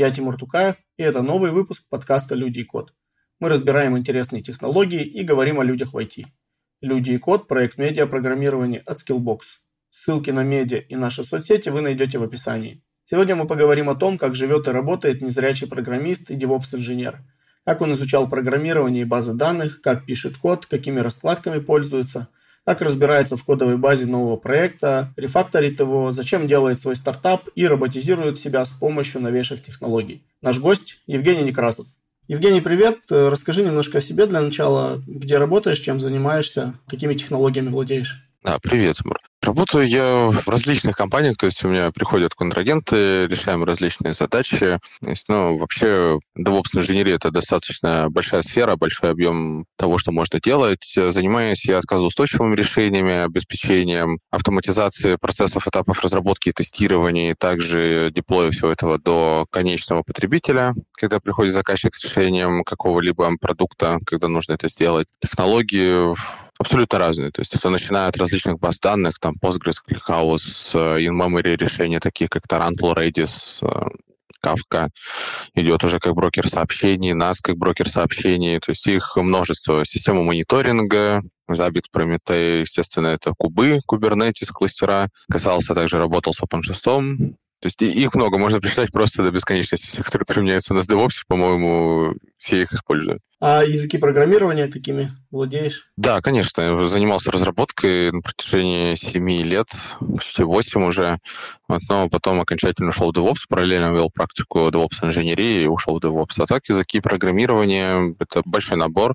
Я Тимур Тукаев, и это новый выпуск подкаста «Люди и код». Мы разбираем интересные технологии и говорим о людях в IT. «Люди и код» – проект медиапрограммирования от Skillbox. Ссылки на медиа и наши соцсети вы найдете в описании. Сегодня мы поговорим о том, как живет и работает незрячий программист и DevOps-инженер. Как он изучал программирование и базы данных, как пишет код, какими раскладками пользуется – как разбирается в кодовой базе нового проекта, рефакторит его, зачем делает свой стартап и роботизирует себя с помощью новейших технологий. Наш гость Евгений Некрасов. Евгений, привет. Расскажи немножко о себе для начала. Где работаешь, чем занимаешься, какими технологиями владеешь? Да, привет, Мур. Работаю я в различных компаниях, то есть у меня приходят контрагенты, решаем различные задачи. То есть, ну, вообще, DevOps инженерия — это достаточно большая сфера, большой объем того, что можно делать. Занимаюсь я отказоустойчивыми решениями, обеспечением автоматизации процессов, этапов разработки и тестирования, и также деплоя всего этого до конечного потребителя, когда приходит заказчик с решением какого-либо продукта, когда нужно это сделать. Технологии абсолютно разные. То есть это начиная от различных баз данных, там Postgres, ClickHouse, э, in-memory решения, такие как Tarantul, Redis, э, Kafka идет уже как брокер сообщений, NAS как брокер сообщений, то есть их множество. Система мониторинга, Zabbix, Prometheus, естественно, это кубы, Kubernetes, кластера. Касался также, работал с OpenShift, то есть их много, можно прочитать просто до бесконечности. Все, которые применяются у нас в DevOps, по-моему, все их используют. А языки программирования какими владеешь? Да, конечно. Я занимался разработкой на протяжении 7 лет, почти 8 уже. Вот, но потом окончательно ушел в DevOps, параллельно вел практику DevOps инженерии и ушел в DevOps. А так языки программирования — это большой набор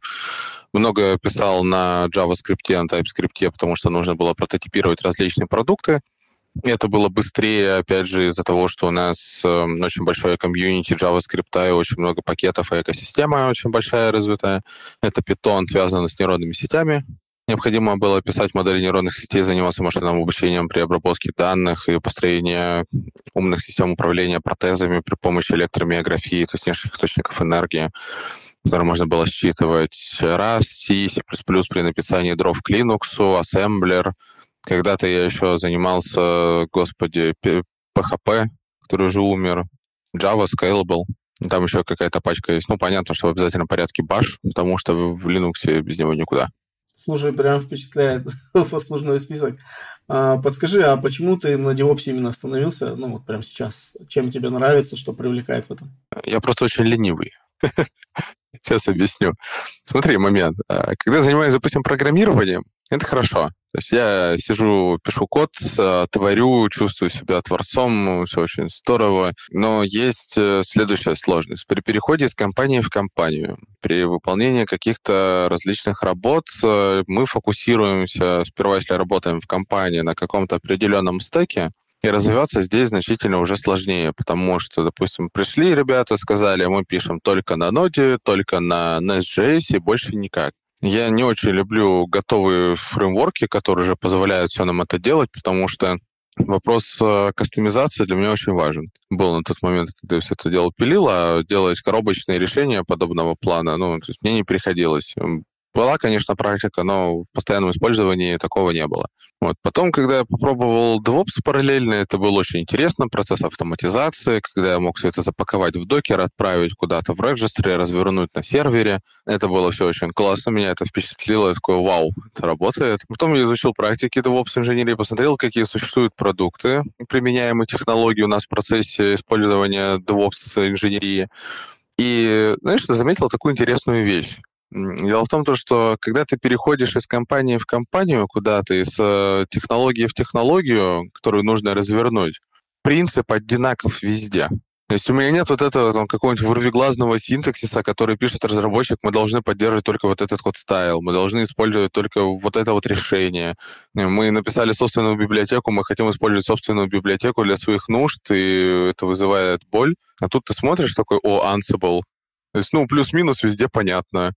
много писал на JavaScript, на TypeScript, потому что нужно было прототипировать различные продукты. Это было быстрее, опять же, из-за того, что у нас э, очень большое комьюнити JavaScript и очень много пакетов, и экосистема очень большая развитая. Это Python связано с нейронными сетями. Необходимо было писать модели нейронных сетей, заниматься машинным обучением при обработке данных и построении умных систем управления протезами при помощи электромиографии, то есть внешних источников энергии которые можно было считывать. C, C++ при написании дров к Linux, ассемблер, когда-то я еще занимался, господи, PHP, который уже умер, Java, Scalable. Там еще какая-то пачка есть. Ну, понятно, что в обязательном порядке Bash, потому что в Linux без него никуда. Слушай, прям впечатляет послужной список. А, подскажи, а почему ты на DevOps именно остановился, ну, вот прямо сейчас? Чем тебе нравится, что привлекает в этом? Я просто очень ленивый. Сейчас объясню. Смотри, момент. А, когда я занимаюсь, допустим, программированием, это хорошо. То есть я сижу, пишу код, а, творю, чувствую себя творцом, все очень здорово. Но есть э, следующая сложность. При переходе из компании в компанию, при выполнении каких-то различных работ, э, мы фокусируемся, сперва если работаем в компании на каком-то определенном стеке, и развиваться здесь значительно уже сложнее, потому что, допустим, пришли ребята, сказали, мы пишем только на ноде, только на Nest.js и больше никак. Я не очень люблю готовые фреймворки, которые уже позволяют все нам это делать, потому что вопрос э, кастомизации для меня очень важен. Был на тот момент, когда я все это дело пилил, а делать коробочные решения подобного плана, ну, то есть мне не приходилось. Была, конечно, практика, но в постоянном использовании такого не было. Вот. Потом, когда я попробовал DevOps параллельно, это было очень интересно, процесс автоматизации, когда я мог все это запаковать в докер, отправить куда-то в регистре, развернуть на сервере. Это было все очень классно, меня это впечатлило, я такой, вау, это работает. Потом я изучил практики DevOps инженерии, посмотрел, какие существуют продукты, применяемые технологии у нас в процессе использования DevOps инженерии. И, знаешь, заметил такую интересную вещь. Дело в том, что когда ты переходишь из компании в компанию куда-то, из э, технологии в технологию, которую нужно развернуть, принцип одинаков везде. То есть у меня нет вот этого там, какого-нибудь вырвиглазного синтаксиса, который пишет разработчик, мы должны поддерживать только вот этот вот стайл, мы должны использовать только вот это вот решение. Мы написали собственную библиотеку, мы хотим использовать собственную библиотеку для своих нужд, и это вызывает боль. А тут ты смотришь такой, о, Ansible. То есть, ну, плюс-минус везде понятно.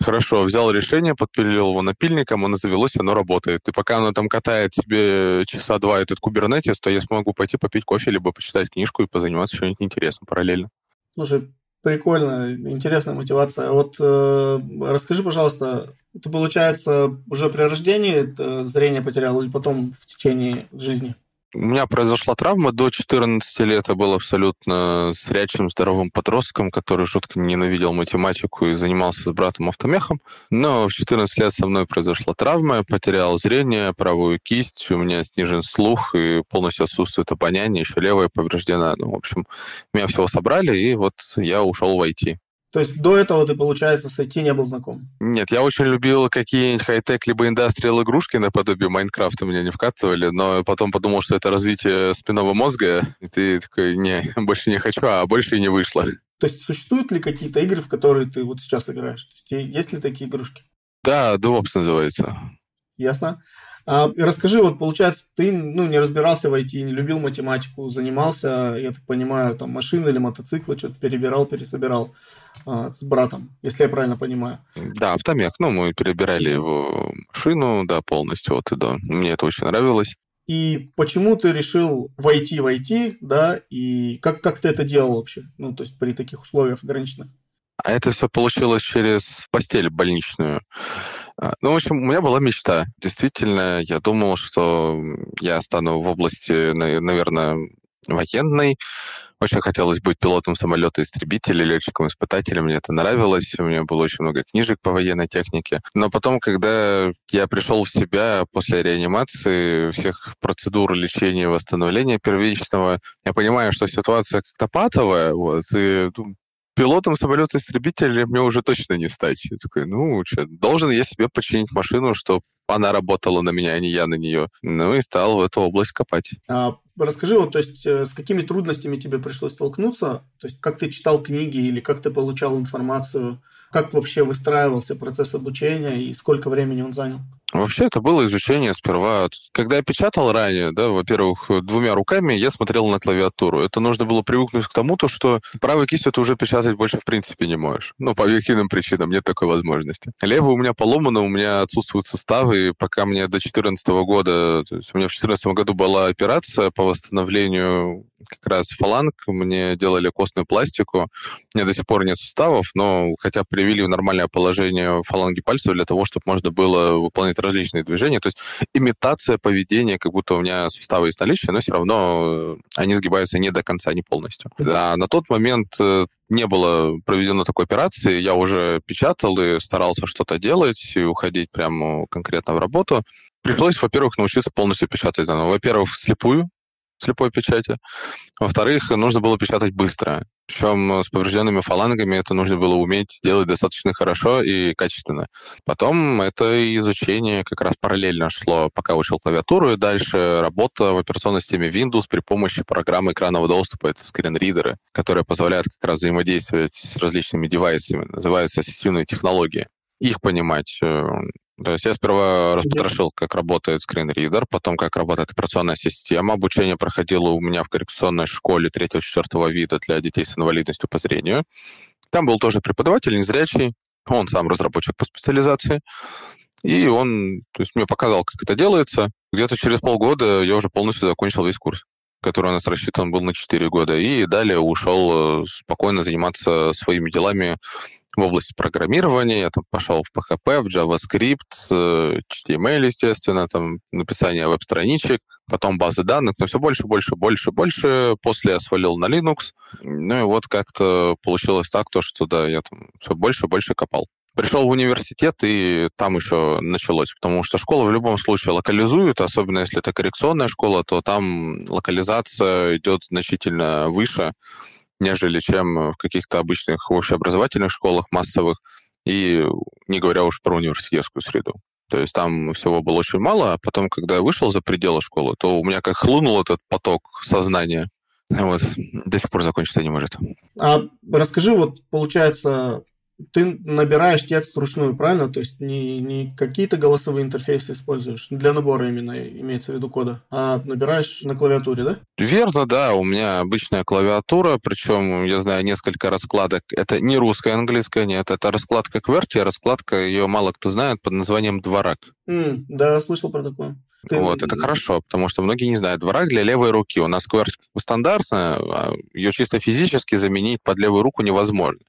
Хорошо, взял решение, подпилил его напильником, оно завелось, оно работает. И пока оно там катает себе часа два этот кубернетис, то я смогу пойти попить кофе, либо почитать книжку и позаниматься чем-нибудь интересным параллельно. Слушай, прикольно, интересная мотивация. Вот э, расскажи, пожалуйста, ты, получается, уже при рождении зрение потерял или потом в течение жизни? У меня произошла травма до 14 лет. Я был абсолютно зрячим, здоровым подростком, который жутко ненавидел математику и занимался с братом автомехом. Но в 14 лет со мной произошла травма. Я потерял зрение, правую кисть, у меня снижен слух и полностью отсутствует обоняние, еще левая повреждена. Ну, в общем, меня всего собрали, и вот я ушел в IT. То есть до этого ты, получается, с IT не был знаком? Нет, я очень любил какие-нибудь хай-тек либо индастриал игрушки наподобие Майнкрафта меня не вкатывали, но потом подумал, что это развитие спинного мозга, и ты такой, не, больше не хочу, а больше и не вышло. То есть существуют ли какие-то игры, в которые ты вот сейчас играешь? То есть есть ли такие игрушки? Да, DevOps называется. Ясно. А, расскажи, вот получается, ты ну, не разбирался в IT, не любил математику, занимался, я так понимаю, там машины или мотоциклы, что-то перебирал, пересобирал а, с братом, если я правильно понимаю. Да, автомек. Ну, мы перебирали его машину, да, полностью от и до. Мне это очень нравилось. И почему ты решил войти в IT, да, и как, как ты это делал вообще? Ну, то есть при таких условиях ограниченных. А это все получилось через постель больничную. А, ну, в общем, у меня была мечта. Действительно, я думал, что я стану в области, наверное, военной. Очень хотелось быть пилотом самолета-истребителя, летчиком-испытателем. Мне это нравилось. У меня было очень много книжек по военной технике. Но потом, когда я пришел в себя после реанимации, всех процедур лечения и восстановления первичного, я понимаю, что ситуация как-то патовая, вот, и ну, пилотом самолета-истребителя мне уже точно не стать. Я такой, ну, что, должен я себе починить машину, чтобы она работала на меня, а не я на нее. Ну и стал в эту область копать. А, расскажи, вот, то есть, э, с какими трудностями тебе пришлось столкнуться? То есть, как ты читал книги или как ты получал информацию? Как вообще выстраивался процесс обучения и сколько времени он занял? Вообще это было изучение сперва. Когда я печатал ранее, да, во-первых, двумя руками я смотрел на клавиатуру. Это нужно было привыкнуть к тому, то, что правой кистью ты уже печатать больше в принципе не можешь. Ну, по объективным причинам нет такой возможности. Левая у меня поломана, у меня отсутствуют суставы, и пока мне до 2014 года, то есть у меня в 2014 году была операция по восстановлению как раз фаланг, мне делали костную пластику, у меня до сих пор нет суставов, но хотя привели в нормальное положение фаланги пальцев для того, чтобы можно было выполнять различные движения, то есть имитация поведения, как будто у меня суставы есть наличие, но все равно э, они сгибаются не до конца, не полностью. А на тот момент э, не было проведено такой операции, я уже печатал и старался что-то делать и уходить прямо конкретно в работу. Пришлось, во-первых, научиться полностью печатать. Во-первых, слепую, слепой печати. Во-вторых, нужно было печатать быстро. Причем с поврежденными фалангами это нужно было уметь делать достаточно хорошо и качественно. Потом это изучение как раз параллельно шло, пока учил клавиатуру, и дальше работа в операционной системе Windows при помощи программы экранного доступа, это скринридеры, которые позволяют как раз взаимодействовать с различными девайсами, называются ассистивные технологии. Их понимать, э, то есть я сперва распотрошил, как работает скринридер, потом как работает операционная система. Обучение проходило у меня в коррекционной школе 3-4 вида для детей с инвалидностью по зрению. Там был тоже преподаватель, незрячий, он сам разработчик по специализации. И он то есть, мне показал, как это делается. Где-то через полгода я уже полностью закончил весь курс который у нас рассчитан был на 4 года, и далее ушел э, спокойно заниматься своими делами в области программирования. Я там пошел в PHP, в JavaScript, э, HTML, естественно, там написание веб-страничек, потом базы данных, но все больше, больше, больше, больше. После я свалил на Linux. Ну и вот как-то получилось так, то, что да, я там все больше, больше копал. Пришел в университет, и там еще началось, потому что школа в любом случае локализует, особенно если это коррекционная школа, то там локализация идет значительно выше, нежели чем в каких-то обычных общеобразовательных школах массовых, и не говоря уж про университетскую среду. То есть там всего было очень мало, а потом, когда я вышел за пределы школы, то у меня как хлынул этот поток сознания, вот, до сих пор закончиться не может. А расскажи, вот получается, ты набираешь текст вручную, правильно? То есть не, не какие-то голосовые интерфейсы используешь, для набора именно имеется в виду кода, а набираешь на клавиатуре, да? Верно, да. У меня обычная клавиатура, причем я знаю несколько раскладок. Это не русская, английская, нет. Это раскладка QWERTY, раскладка, ее мало кто знает, под названием Дворак. Mm, да, слышал про такое. Ты... Вот, это хорошо, потому что многие не знают. Дворак для левой руки. У нас QWERTY стандартная, а ее чисто физически заменить под левую руку невозможно.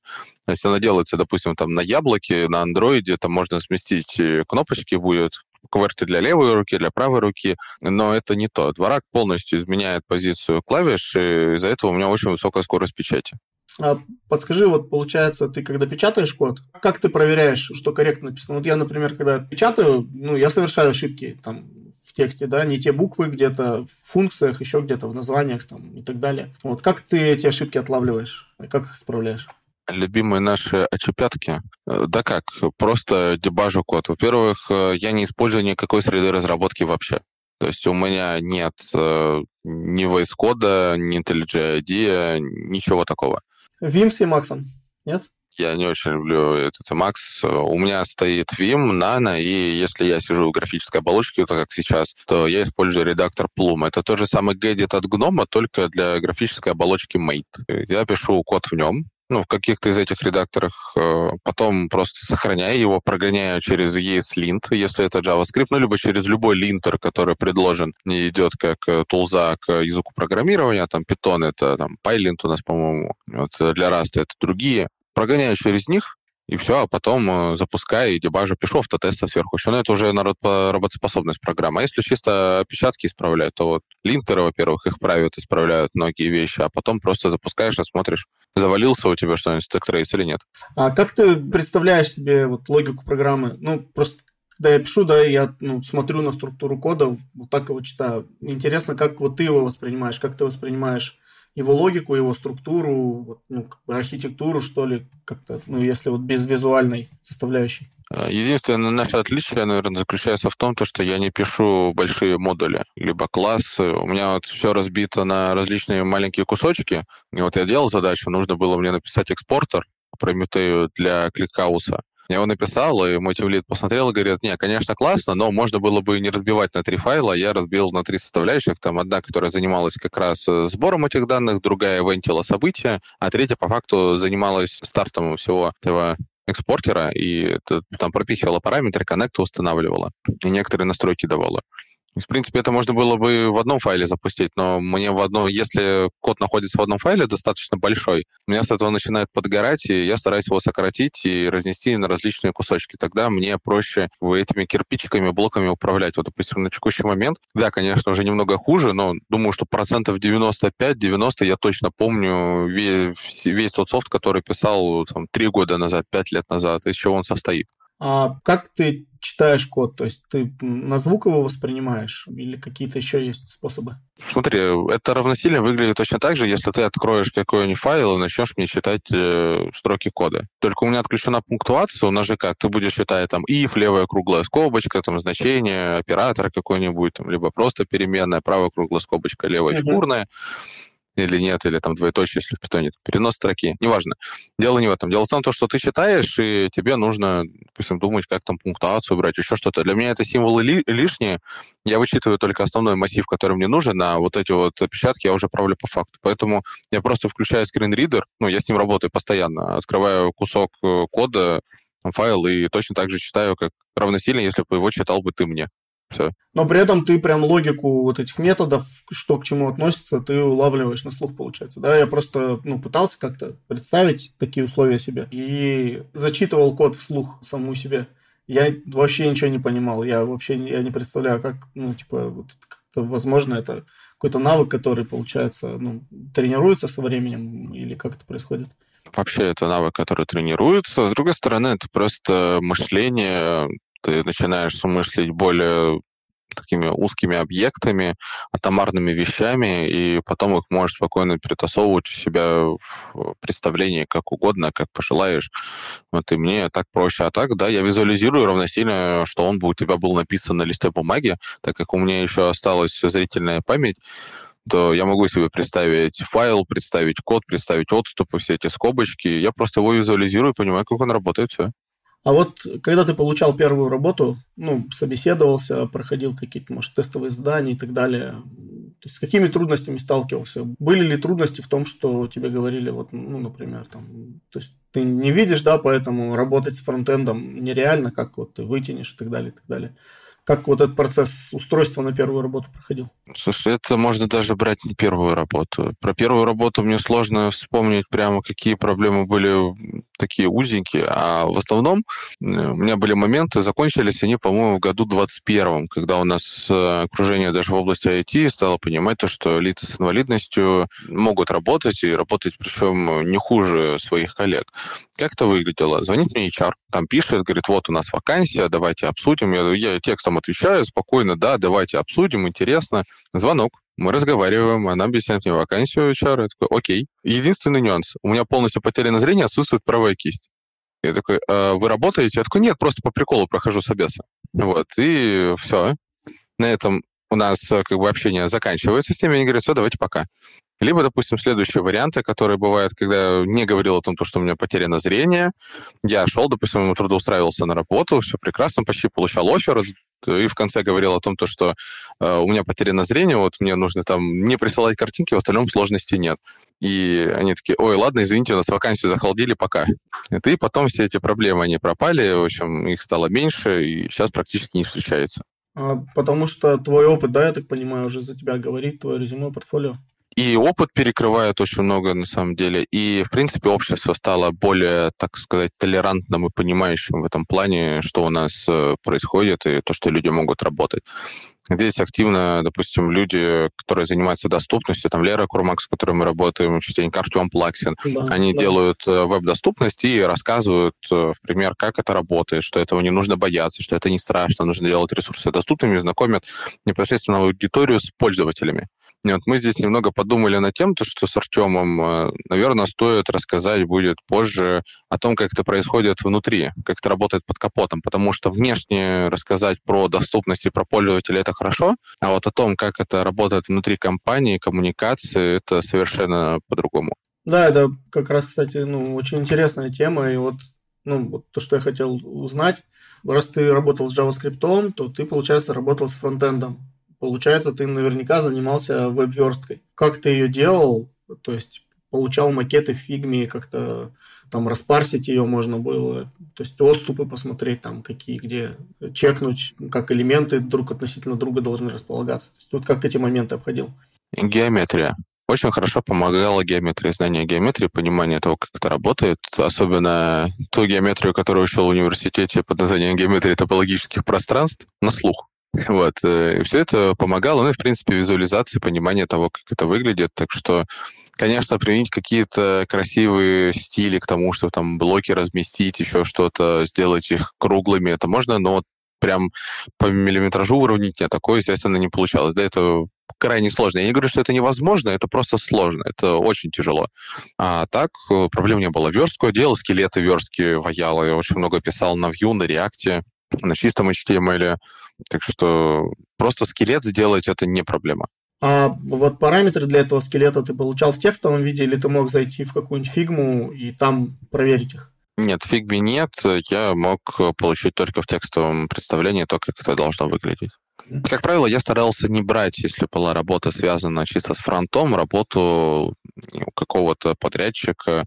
Если она делается, допустим, там на яблоке, на андроиде, там можно сместить э, кнопочки будет, QWERTY для левой руки, для правой руки, но это не то. Дварак полностью изменяет позицию клавиш, и из-за этого у меня очень высокая скорость печати. А подскажи, вот получается, ты когда печатаешь код, как ты проверяешь, что корректно написано? Вот я, например, когда печатаю, ну, я совершаю ошибки там в тексте, да, не те буквы где-то в функциях, еще где-то в названиях там и так далее. Вот как ты эти ошибки отлавливаешь? Как их исправляешь? Любимые наши очепятки? Э, да как, просто дебажу код. Во-первых, э, я не использую никакой среды разработки вообще. То есть у меня нет э, ни VS кода, ни IntelliJ IDEA, ничего такого. Vim с Emacs, нет? Я не очень люблю этот Emacs. У меня стоит Vim, Nano, и если я сижу в графической оболочке, то как сейчас, то я использую редактор Plum. Это тот же самый Gedit от GNOME, только для графической оболочки Mate. Я пишу код в нем, ну, в каких-то из этих редакторах, э, потом просто сохраняю его, прогоняю через ESLint, если это JavaScript, ну, либо через любой линтер, который предложен, не идет как э, тулза к языку программирования, там Python это там PyLint у нас, по-моему, вот э, для Rust это другие. Прогоняю через них, и все, а потом запускаю и дебажу, пишу автотесты сверху. Еще, но это уже народ работоспособность программы. А если чисто опечатки исправлять, то вот линтеры, во-первых, их правят, исправляют многие вещи, а потом просто запускаешь и смотришь, завалился у тебя что-нибудь stack trace или нет. А как ты представляешь себе вот логику программы? Ну, просто когда я пишу, да, я ну, смотрю на структуру кода, вот так его читаю. Интересно, как вот ты его воспринимаешь, как ты воспринимаешь его логику, его структуру, вот, ну, как бы архитектуру, что ли, как-то, ну, если вот без визуальной составляющей. Э, единственное наше отличие, наверное, заключается в том, что я не пишу большие модули, либо классы. У меня вот все разбито на различные маленькие кусочки. И вот я делал задачу, нужно было мне написать экспортер Прометею для ClickHouse'а. Я его написал, и мой тимлид посмотрел и говорит, не, конечно, классно, но можно было бы не разбивать на три файла. Я разбил на три составляющих. Там одна, которая занималась как раз э, сбором этих данных, другая ивентила события, а третья по факту занималась стартом всего этого экспортера, и это, там пропихивала параметры, коннекты устанавливала, и некоторые настройки давала. В принципе, это можно было бы в одном файле запустить, но мне в одном, если код находится в одном файле достаточно большой, у меня с этого начинает подгорать, и я стараюсь его сократить и разнести на различные кусочки. Тогда мне проще этими кирпичиками, блоками управлять. Вот, допустим, на текущий момент, да, конечно, уже немного хуже, но думаю, что процентов 95-90 я точно помню весь, весь тот софт, который писал 3 года назад, 5 лет назад, из чего он состоит. А как ты читаешь код? То есть ты на звук его воспринимаешь или какие-то еще есть способы? Смотри, это равносильно выглядит точно так же, если ты откроешь какой-нибудь файл и начнешь мне читать э, строки кода. Только у меня отключена пунктуация, у нас же как, ты будешь читать там if, левая круглая скобочка, там значение, оператор какой-нибудь, там, либо просто переменная, правая круглая скобочка, левая uh-huh. фигурная или нет, или там двоеточие, если в питоне, перенос строки, неважно. Дело не в этом. Дело в том, что ты считаешь, и тебе нужно, допустим, думать, как там пунктуацию брать, еще что-то. Для меня это символы ли, лишние. Я вычитываю только основной массив, который мне нужен, а вот эти вот опечатки я уже правлю по факту. Поэтому я просто включаю скринридер, ну, я с ним работаю постоянно, открываю кусок э, кода, файл и точно так же читаю, как равносильно, если бы его читал бы ты мне. Все. Но при этом ты прям логику вот этих методов, что к чему относится, ты улавливаешь на слух, получается. Да, я просто ну, пытался как-то представить такие условия себе и зачитывал код вслух саму себе. Я вообще ничего не понимал. Я вообще я не представляю, как, ну, типа, вот как-то, возможно, это какой-то навык, который, получается, ну, тренируется со временем или как это происходит. Вообще это навык, который тренируется. С другой стороны, это просто мышление ты начинаешь мыслить более такими узкими объектами, атомарными вещами, и потом их можешь спокойно перетасовывать у себя в представлении как угодно, как пожелаешь. Вот и мне так проще. А так, да, я визуализирую равносильно, что он бы у тебя был написан на листе бумаги, так как у меня еще осталась зрительная память, то я могу себе представить файл, представить код, представить отступы, все эти скобочки. Я просто его визуализирую понимаю, как он работает, все. А вот когда ты получал первую работу, ну, собеседовался, проходил какие-то, может, тестовые задания и так далее, то есть с какими трудностями сталкивался? Были ли трудности в том, что тебе говорили, вот, ну, например, там, то есть ты не видишь, да, поэтому работать с фронтендом нереально, как вот ты вытянешь и так далее, и так далее. Как вот этот процесс устройства на первую работу проходил? Слушай, это можно даже брать не первую работу. Про первую работу мне сложно вспомнить прямо, какие проблемы были такие узенькие, а в основном у меня были моменты, закончились они, по-моему, в году 21 когда у нас э, окружение даже в области IT стало понимать то, что лица с инвалидностью могут работать, и работать причем не хуже своих коллег. Как это выглядело? Звонит мне HR, там пишет, говорит, вот у нас вакансия, давайте обсудим. Я, я текстом отвечаю спокойно, да, давайте обсудим, интересно. Звонок. Мы разговариваем, она объясняет мне вакансию HR. Я такой, окей. Единственный нюанс. У меня полностью потеряно зрение, отсутствует правая кисть. Я такой, а вы работаете? Я такой, нет, просто по приколу прохожу собеса. Вот, и все. На этом у нас как бы общение заканчивается с теми, они говорят, все, давайте пока. Либо, допустим, следующие варианты, которые бывают, когда не говорил о том, что у меня потеряно зрение, я шел, допустим, трудоустраивался на работу, все прекрасно, почти получал офер, и в конце говорил о том, что э, у меня потеряно зрение, вот мне нужно там не присылать картинки, в остальном сложности нет. И они такие, ой, ладно, извините, у нас вакансию захолдили, пока. И потом все эти проблемы, они пропали, в общем, их стало меньше, и сейчас практически не встречается. А, потому что твой опыт, да, я так понимаю, уже за тебя говорит, твое резюме, портфолио? И опыт перекрывает очень много, на самом деле. И, в принципе, общество стало более, так сказать, толерантным и понимающим в этом плане, что у нас э, происходит, и то, что люди могут работать. Здесь активно, допустим, люди, которые занимаются доступностью, там Лера Курмак, с которой мы работаем, частенько Артем Плаксин, да, они да. делают э, веб-доступность и рассказывают, э, в пример, как это работает, что этого не нужно бояться, что это не страшно, нужно делать ресурсы доступными, знакомят непосредственно аудиторию с пользователями. Нет, мы здесь немного подумали над тем, то, что с Артемом, э, наверное, стоит рассказать будет позже о том, как это происходит внутри, как это работает под капотом, потому что внешне рассказать про доступность и про пользователя это хорошо, а вот о том, как это работает внутри компании, коммуникации, это совершенно по-другому. Да, это как раз, кстати, ну, очень интересная тема, и вот ну, вот то, что я хотел узнать. Раз ты работал с JavaScript, то ты, получается, работал с фронтендом. Получается, ты наверняка занимался веб-версткой. Как ты ее делал? То есть получал макеты в фигме, как-то там распарсить ее можно было, то есть отступы посмотреть там какие, где, чекнуть, как элементы друг относительно друга должны располагаться. То есть вот как эти моменты обходил? Геометрия. Очень хорошо помогала геометрия, знание геометрии, понимание того, как это работает. Особенно ту геометрию, которую учил в университете под названием геометрия топологических пространств, на слух. Вот. Э, и все это помогало, ну и, в принципе, визуализации, понимание того, как это выглядит. Так что, конечно, применить какие-то красивые стили к тому, что там блоки разместить, еще что-то, сделать их круглыми, это можно, но вот прям по миллиметражу уравнить, а такое, естественно, не получалось. Да, это крайне сложно. Я не говорю, что это невозможно, это просто сложно, это очень тяжело. А так э, проблем не было. Верстку я делал, скелеты верстки ваяла, я очень много писал на Vue, на React, на чистом HTML. Так что просто скелет сделать это не проблема. А вот параметры для этого скелета ты получал в текстовом виде, или ты мог зайти в какую-нибудь фигму и там проверить их? Нет, в фигме нет. Я мог получить только в текстовом представлении то, как это должно выглядеть. Как правило, я старался не брать, если была работа связана чисто с фронтом, работу у какого-то подрядчика,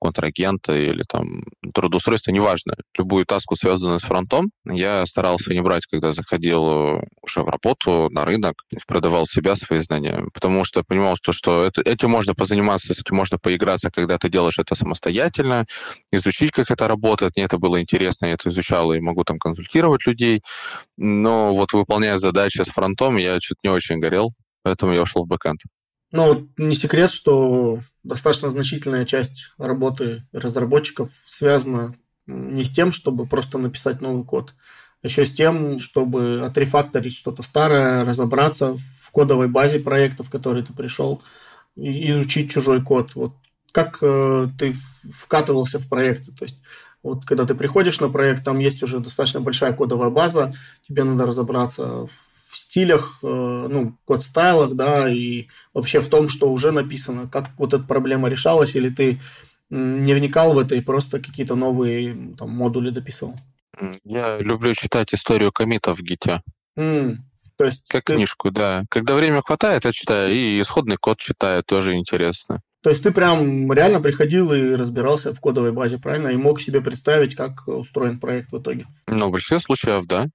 контрагента или там трудоустройства, неважно. Любую таску, связанную с фронтом, я старался не брать, когда заходил уже в работу, на рынок, продавал себя, свои знания, потому что понимал, что, что это, этим можно позаниматься, этим можно поиграться, когда ты делаешь это самостоятельно, изучить, как это работает. Мне это было интересно, я это изучал и могу там консультировать людей, но вот выполняя задачи с фронтом, я что-то не очень горел, поэтому я ушел в бэкэнд. Ну, не секрет, что достаточно значительная часть работы разработчиков связана не с тем, чтобы просто написать новый код, а еще с тем, чтобы отрефакторить что-то старое, разобраться в кодовой базе проекта, в который ты пришел, изучить чужой код. Вот как э, ты вкатывался в проекты? То есть вот когда ты приходишь на проект, там есть уже достаточно большая кодовая база, тебе надо разобраться в стилях, э, ну, код-стайлах, да, и вообще в том, что уже написано, как вот эта проблема решалась, или ты не вникал в это и просто какие-то новые там, модули дописывал? Я люблю читать историю комитов в Гите. Mm. То есть как ты... книжку, да. Когда время хватает, я читаю, и исходный код читаю, тоже интересно. То есть ты прям реально приходил и разбирался в кодовой базе, правильно? И мог себе представить, как устроен проект в итоге? Ну, в большинстве случаев, да.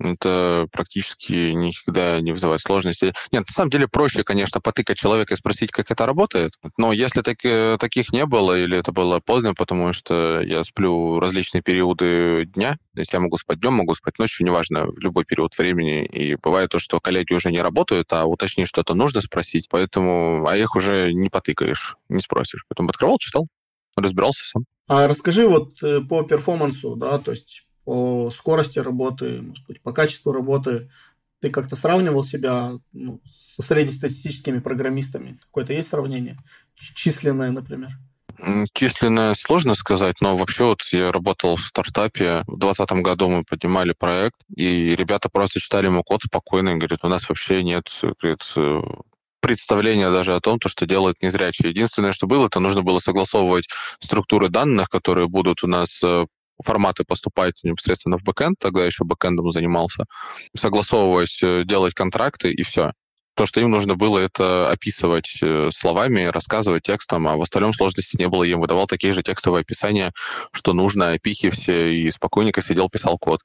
Это практически никогда не вызывает сложности. Нет, на самом деле проще, конечно, потыкать человека и спросить, как это работает. Но если так, э, таких не было, или это было поздно, потому что я сплю различные периоды дня, есть я могу спать днем, могу спать ночью, неважно, в любой период времени. И бывает то, что коллеги уже не работают, а уточнить что-то нужно спросить, поэтому, а их уже не потыкаешь, не спросишь. Поэтому открывал, читал, разбирался сам. А расскажи вот э, по перформансу, да, то есть по скорости работы, может быть, по качеству работы. Ты как-то сравнивал себя ну, со среднестатистическими программистами? Какое-то есть сравнение? Численное, например? Численное сложно сказать, но вообще вот я работал в стартапе. В 2020 году мы поднимали проект, и ребята просто читали ему код спокойно и говорят, у нас вообще нет говорит, представления даже о том, то, что делают незрячие. Единственное, что было, это нужно было согласовывать структуры данных, которые будут у нас э, форматы поступать непосредственно в бэкэнд, тогда еще бэкэндом занимался, согласовывать, э, делать контракты и все. То, что им нужно было, это описывать э, словами, рассказывать текстом, а в остальном сложности не было. Я им выдавал такие же текстовые описания, что нужно, опихи все, и спокойненько сидел, писал код.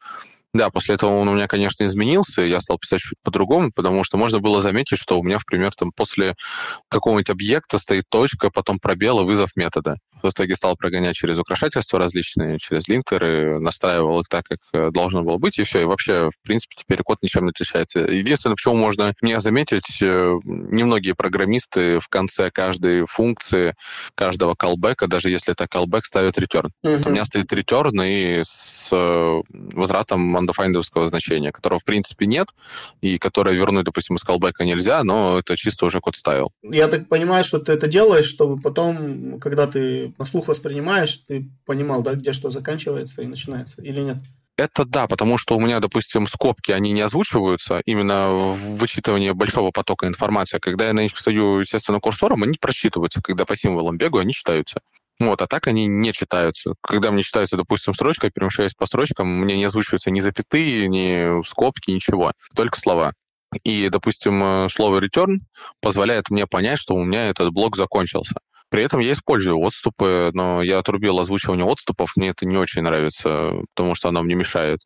Да, после этого он у меня, конечно, изменился, я стал писать чуть по-другому, потому что можно было заметить, что у меня, например, там после какого-нибудь объекта стоит точка, потом пробел и вызов метода в итоге стал прогонять через украшательства различные, через линтеры, настраивал их так, как э, должно было быть, и все. И вообще, в принципе, теперь код ничем не отличается. Единственное, почему можно не заметить, э, немногие программисты в конце каждой функции, каждого callback, даже если это callback, ставят return. Вот у меня стоит return и с э, возвратом undefinedовского значения, которого, в принципе, нет, и которое вернуть, допустим, из callback нельзя, но это чисто уже код ставил. Я так понимаю, что ты это делаешь, чтобы потом, когда ты на слух воспринимаешь, ты понимал, да, где что заканчивается и начинается, или нет? Это да, потому что у меня, допустим, скобки, они не озвучиваются именно в вычитывании большого потока информации. Когда я на них стою, естественно, курсором, они просчитываются. Когда по символам бегаю, они читаются. Вот, а так они не читаются. Когда мне читается, допустим, строчка, я перемещаюсь по строчкам, мне не озвучиваются ни запятые, ни скобки, ничего, только слова. И, допустим, э, слово return позволяет мне понять, что у меня этот блок закончился. При этом я использую отступы, но я отрубил озвучивание отступов, мне это не очень нравится, потому что оно мне мешает.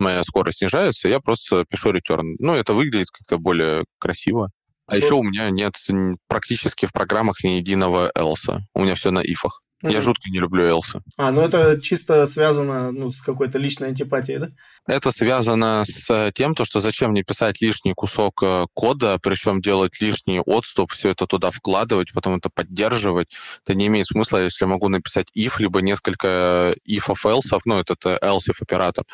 Моя скорость снижается, я просто пишу return. Ну, это выглядит как-то более красиво. А еще у меня нет практически в программах ни единого else. У меня все на ифах. Mm-hmm. Я жутко не люблю Элса. А, ну это чисто связано ну, с какой-то личной антипатией, да? Это связано с тем, то, что зачем мне писать лишний кусок э, кода, причем делать лишний отступ, все это туда вкладывать, потом это поддерживать. Это не имеет смысла, если я могу написать if, либо несколько if-ов else, ну, этот else if оператор,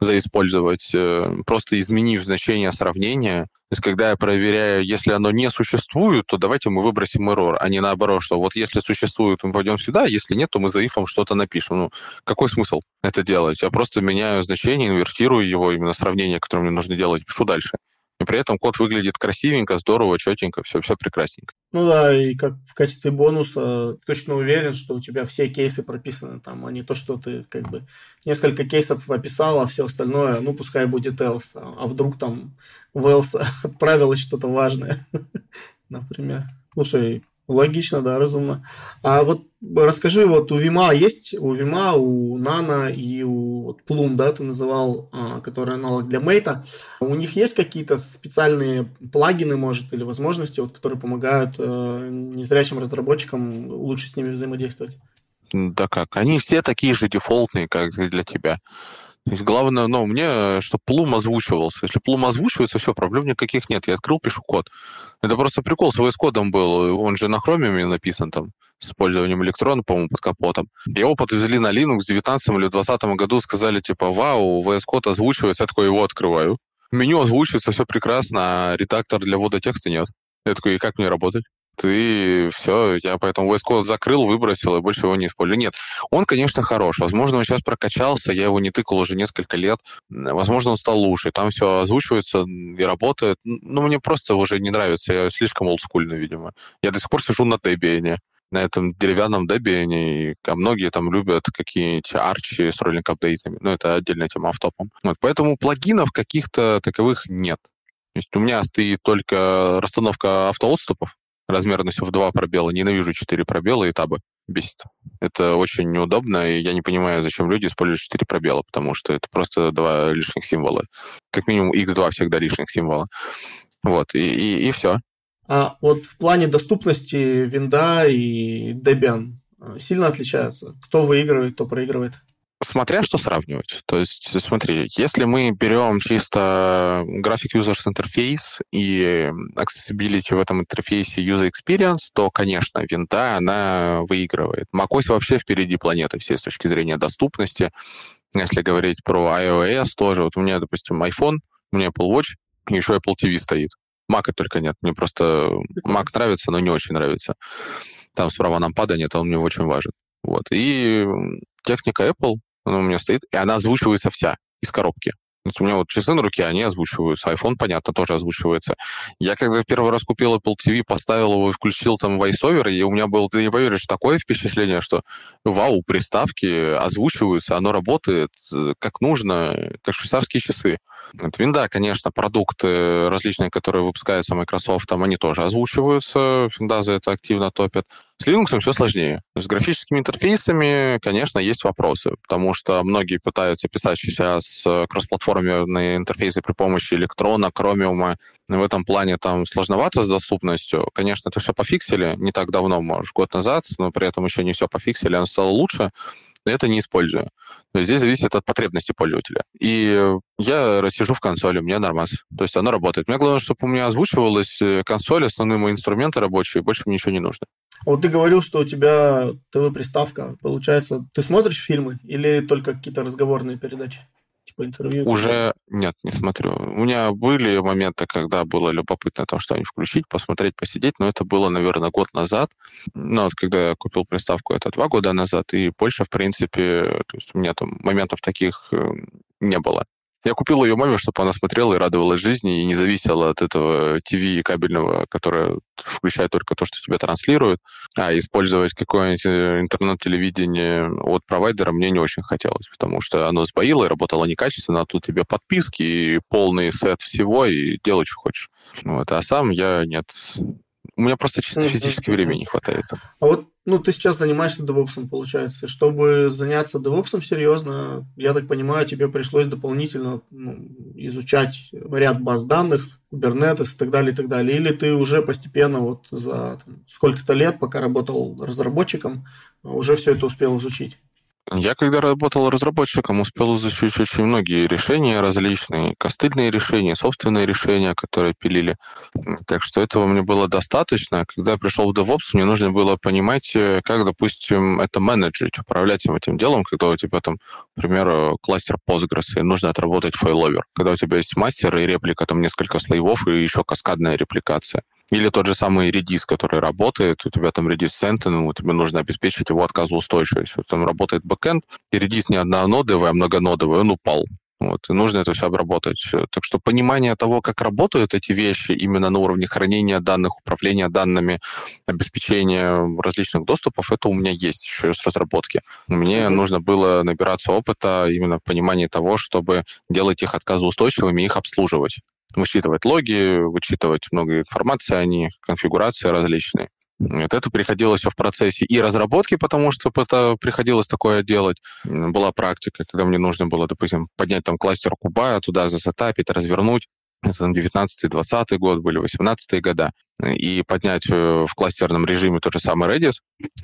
заиспользовать, э, просто изменив значение сравнения, то есть, когда я проверяю, если оно не существует, то давайте мы выбросим error, а не наоборот, что вот если существует, мы пойдем сюда, а если нет, то мы за ифом что-то напишем. Ну, какой смысл это делать? Я просто меняю значение, инвертирую его, именно сравнение, которое мне нужно делать, пишу дальше. И при этом код выглядит красивенько, здорово, четенько, все, все прекрасненько. Ну да, и как в качестве бонуса точно уверен, что у тебя все кейсы прописаны там, а не то, что ты как бы несколько кейсов описал, а все остальное, ну, пускай будет else. А вдруг там в else отправилось что-то важное, например. Слушай, Логично, да, разумно. А вот расскажи, вот у Вима есть, у Вима, у Нана и у вот, Plum, да, ты называл, а, который аналог для Мейта. У них есть какие-то специальные плагины, может, или возможности, вот, которые помогают э, незрячим разработчикам лучше с ними взаимодействовать? Да как, они все такие же дефолтные, как для тебя. То есть главное, ну, мне, чтобы Plum озвучивался. Если Plum озвучивается, все, проблем никаких нет. Я открыл, пишу код. Это просто прикол с VS кодом был. Он же на Chromium написан там с использованием электрона, по-моему, под капотом. Его подвезли на Linux в 19 или 20 году, сказали, типа, вау, VS код озвучивается, я такой его открываю. Меню озвучивается, все прекрасно, а редактор для ввода текста нет. Я такой, и как мне работать? Ты все, я поэтому VS Code закрыл, выбросил и больше его не использую. Нет, он, конечно, хорош. Возможно, он сейчас прокачался, я его не тыкал уже несколько лет. Возможно, он стал лучше. Там все озвучивается и работает. Но мне просто уже не нравится. Я слишком олдскульный, видимо. Я до сих пор сижу на Debian на этом деревянном Debian, а многие там любят какие-нибудь арчи с роллинг апдейтами. Но это отдельная тема автопом. Вот, поэтому плагинов каких-то таковых нет. То есть у меня стоит только расстановка автоотступов, размерностью в два пробела. Ненавижу четыре пробела и табы. бесит. Это очень неудобно, и я не понимаю, зачем люди используют 4 пробела, потому что это просто два лишних символа. Как минимум x2 всегда лишних символа. Вот, и, и, и все. А вот в плане доступности винда и Debian э, сильно отличаются? Кто выигрывает, кто проигрывает? Смотря что сравнивать. То есть, смотри, если мы берем чисто график Users Interface и accessibility в этом интерфейсе User Experience, то, конечно, винта, она выигрывает. macOS вообще впереди планеты все с точки зрения доступности. Если говорить про iOS тоже, вот у меня, допустим, iPhone, у меня Apple Watch, и еще Apple TV стоит. Mac только нет. Мне просто Mac нравится, но не очень нравится. Там справа нампада нет, а он мне очень важен. Вот. И техника Apple, она у меня стоит, и она озвучивается вся из коробки. у меня вот часы на руке, они озвучиваются. iPhone, понятно, тоже озвучивается. Я когда первый раз купил Apple TV, поставил его и включил там VoiceOver, и у меня было, ты не поверишь, такое впечатление, что вау, приставки озвучиваются, оно работает э, как нужно, как швейцарские часы. Вот винда, конечно, продукты различные, которые выпускаются Microsoft, там они тоже озвучиваются, винда за это активно топят. С Linux все сложнее. С графическими интерфейсами, конечно, есть вопросы, потому что многие пытаются писать сейчас кроссплатформенные интерфейсы при помощи электрона, Chromium. В этом плане там сложновато с доступностью. Конечно, это все пофиксили не так давно, может, год назад, но при этом еще не все пофиксили, оно стало лучше но это не использую. Здесь зависит от потребности пользователя. И я сижу в консоли, у меня нормас. То есть оно работает. Мне главное, чтобы у меня озвучивалась э, консоль, основные мои инструменты рабочие, больше мне ничего не нужно. Вот ты говорил, что у тебя ТВ-приставка. Получается, ты смотришь фильмы или только какие-то разговорные передачи? Типа интервью? Уже нет, не смотрю. У меня были моменты, когда было любопытно там что-нибудь включить, посмотреть, посидеть, но это было, наверное, год назад. Ну, вот когда я купил приставку, это два года назад, и больше, в принципе, то есть у меня там моментов таких э, не было. Я купил ее маме, чтобы она смотрела и радовалась жизни, и не зависела от этого ТВ кабельного, которое включает только то, что тебя транслирует, а использовать какое-нибудь э, интернет-телевидение от провайдера мне не очень хотелось, потому что оно сбоило и работало некачественно, а тут тебе подписки и полный сет всего, и делай, что хочешь. Вот. А сам я нет. У меня просто чисто физически времени не хватает. А вот ну, ты сейчас занимаешься DevOps, получается. Чтобы заняться DevOps серьезно, я так понимаю, тебе пришлось дополнительно ну, изучать ряд баз данных, Kubernetes и так далее, и так далее. Или ты уже постепенно вот за там, сколько-то лет, пока работал разработчиком, уже все это успел изучить? Я когда работал разработчиком, успел изучить очень многие решения различные, костыльные решения, собственные решения, которые пилили. Так что этого мне было достаточно. Когда я пришел в DevOps, мне нужно было понимать, э, как, допустим, это менеджить, управлять этим делом, когда у тебя там, примеру, кластер Postgres, и нужно отработать файловер. Когда у тебя есть мастер и реплика, там несколько слоев, и еще каскадная репликация. Или тот же самый Redis, который работает, у тебя там Redis Sentinel, тебе нужно обеспечить его отказоустойчивость. Вот там работает бэкэнд, и Redis не однонодовый, а многонодовый, он упал. Вот, и нужно это все обработать. Так что понимание того, как работают эти вещи именно на уровне хранения данных, управления данными, обеспечения различных доступов, это у меня есть еще с разработки. Мне mm-hmm. нужно было набираться опыта, именно понимание того, чтобы делать их отказоустойчивыми и их обслуживать вычитывать логи, вычитывать много информации о них, конфигурации различные. Вот это приходилось в процессе и разработки, потому что это приходилось такое делать. Была практика, когда мне нужно было, допустим, поднять там кластер куба, туда засетапить, развернуть. Это 19-20 год были, 18 года и поднять э, в кластерном режиме тот же самый Redis.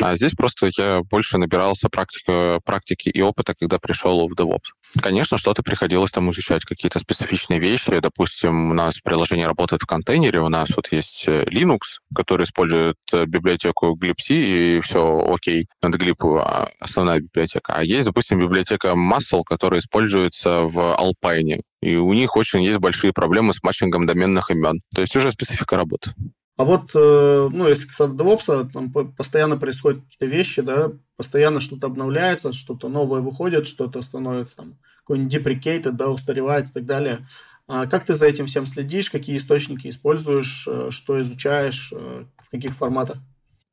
А здесь просто я больше набирался практика, практики и опыта, когда пришел в DevOps. Конечно, что-то приходилось там изучать, какие-то специфичные вещи. Допустим, у нас приложение работает в контейнере, у нас вот есть э, Linux, который использует э, библиотеку glibc, и все окей. Это glib а, основная библиотека. А есть, допустим, библиотека Muscle, которая используется в Alpine. И у них очень есть большие проблемы с матчингом доменных имен. То есть уже специфика работы. А вот, э, ну, если касаться DevOps, там постоянно происходят какие-то вещи, да, постоянно что-то обновляется, что-то новое выходит, что-то становится там какой-нибудь deprecated, да, устаревает и так далее. А как ты за этим всем следишь, какие источники используешь, э, что изучаешь, э, в каких форматах?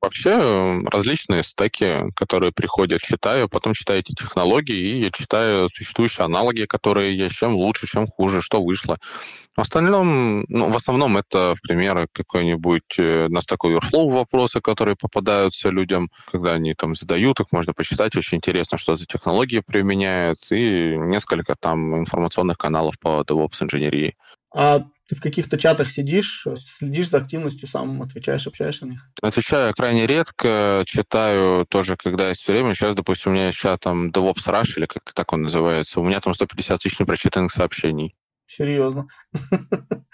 Вообще различные стеки, которые приходят, читаю, потом читаю эти технологии, и читаю существующие аналоги, которые есть, чем лучше, чем хуже, что вышло. В остальном, ну, в основном это, в пример, какой-нибудь э, на Stack Overflow вопросы, которые попадаются людям, когда они там задают их, можно почитать, очень интересно, что за технологии применяют, и несколько там информационных каналов по DevOps инженерии. А ты в каких-то чатах сидишь, следишь за активностью, сам отвечаешь, общаешься на них? Отвечаю крайне редко, читаю тоже, когда есть время. Сейчас, допустим, у меня есть чат там DevOps Rush, или как-то так он называется. У меня там 150 тысяч непрочитанных сообщений. Серьезно.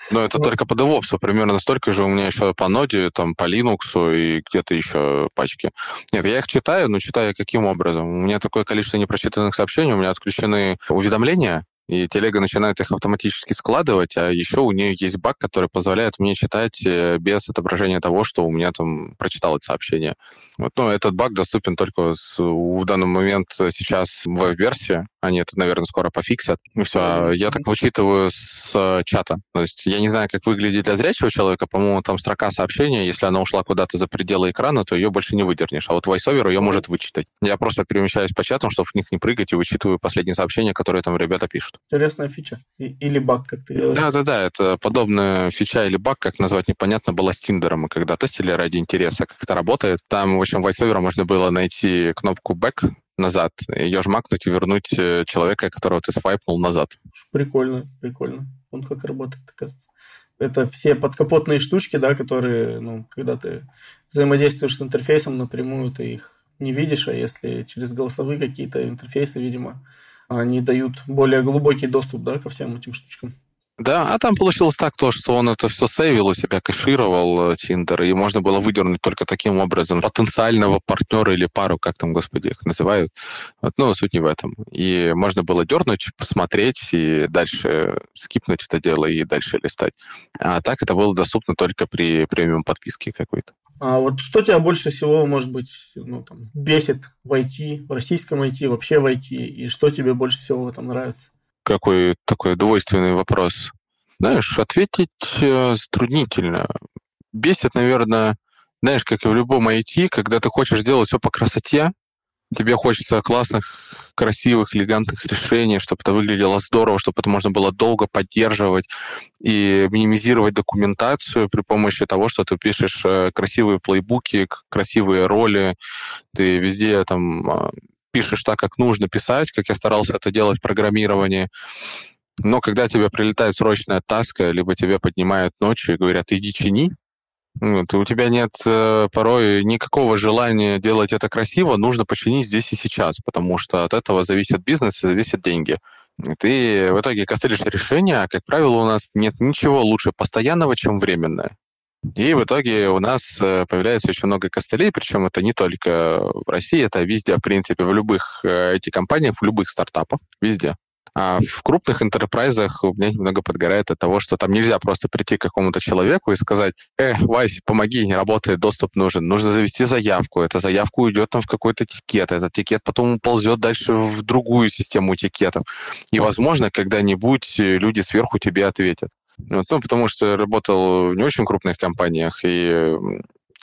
Но это только по DevOps, примерно столько же у меня еще по ноде, там, по Linux и где-то еще пачки. Нет, я их читаю, но читаю каким образом? У меня такое количество непрочитанных сообщений, у меня отключены уведомления, и телега начинает их автоматически складывать, а еще у нее есть баг, который позволяет мне читать э, без отображения того, что у меня там прочиталось сообщение. Вот, ну, этот баг доступен только с, в данный момент сейчас в веб-версии. Они это, наверное, скоро пофиксят. И все. А я так вычитываю с э, чата. То есть я не знаю, как выглядит для зрячего человека. По-моему, там строка сообщения, если она ушла куда-то за пределы экрана, то ее больше не выдернешь. А вот VoiceOver ее может вычитать. Я просто перемещаюсь по чатам, чтобы в них не прыгать, и вычитываю последние сообщения, которые там ребята пишут. Интересная фича. или баг, как ты говоришь. Да-да-да, это подобная фича или баг, как назвать непонятно, было с Тиндером. Мы когда тестили ради интереса, как это работает, там очень общем, VoiceOver можно было найти кнопку back назад, ее жмакнуть и вернуть э, человека, которого ты свайпнул назад. Прикольно, прикольно. Он как работает, оказывается. Это все подкапотные штучки, да, которые, ну, когда ты взаимодействуешь с интерфейсом напрямую, ты их не видишь, а если через голосовые какие-то интерфейсы, видимо, они дают более глубокий доступ, да, ко всем этим штучкам. Да, а там получилось так, то, что он это все сейвил у себя, кэшировал Тиндер, и можно было выдернуть только таким образом потенциального партнера или пару, как там, господи, их называют. Вот, ну, суть не в этом. И можно было дернуть, посмотреть и дальше скипнуть это дело и дальше листать. А так это было доступно только при премиум подписке какой-то. А вот что тебя больше всего, может быть, ну, там, бесит в IT, в российском IT, вообще в IT, и что тебе больше всего этом нравится? Какой такой двойственный вопрос. Знаешь, ответить э, затруднительно. Бесит, наверное, знаешь, как и в любом IT, когда ты хочешь сделать все по красоте, тебе хочется классных, красивых, элегантных решений, чтобы это выглядело здорово, чтобы это можно было долго поддерживать и минимизировать документацию при помощи того, что ты пишешь э, красивые плейбуки, красивые роли, ты везде там а, пишешь так, как нужно писать, как я старался это делать в программировании. Но когда тебе прилетает срочная таска, либо тебе поднимают ночью и говорят, иди чини, вот, у тебя нет э, порой никакого желания делать это красиво, нужно починить здесь и сейчас, потому что от этого зависит бизнес и зависят деньги. Ты в итоге костылишь решение, а, как правило, у нас нет ничего лучше постоянного, чем временное. И в итоге у нас э, появляется очень много костылей, причем это не только в России, это везде, в принципе, в любых IT-компаниях, э, в любых стартапах, везде. А в крупных энтерпрайзах у меня немного подгорает от того, что там нельзя просто прийти к какому-то человеку и сказать, э, Вась, помоги, не работает, доступ нужен. Нужно завести заявку. Эта заявка уйдет там в какой-то тикет. Этот тикет потом ползет дальше в другую систему тикетов. И, возможно, когда-нибудь люди сверху тебе ответят. Ну, потому что работал в не очень крупных компаниях, и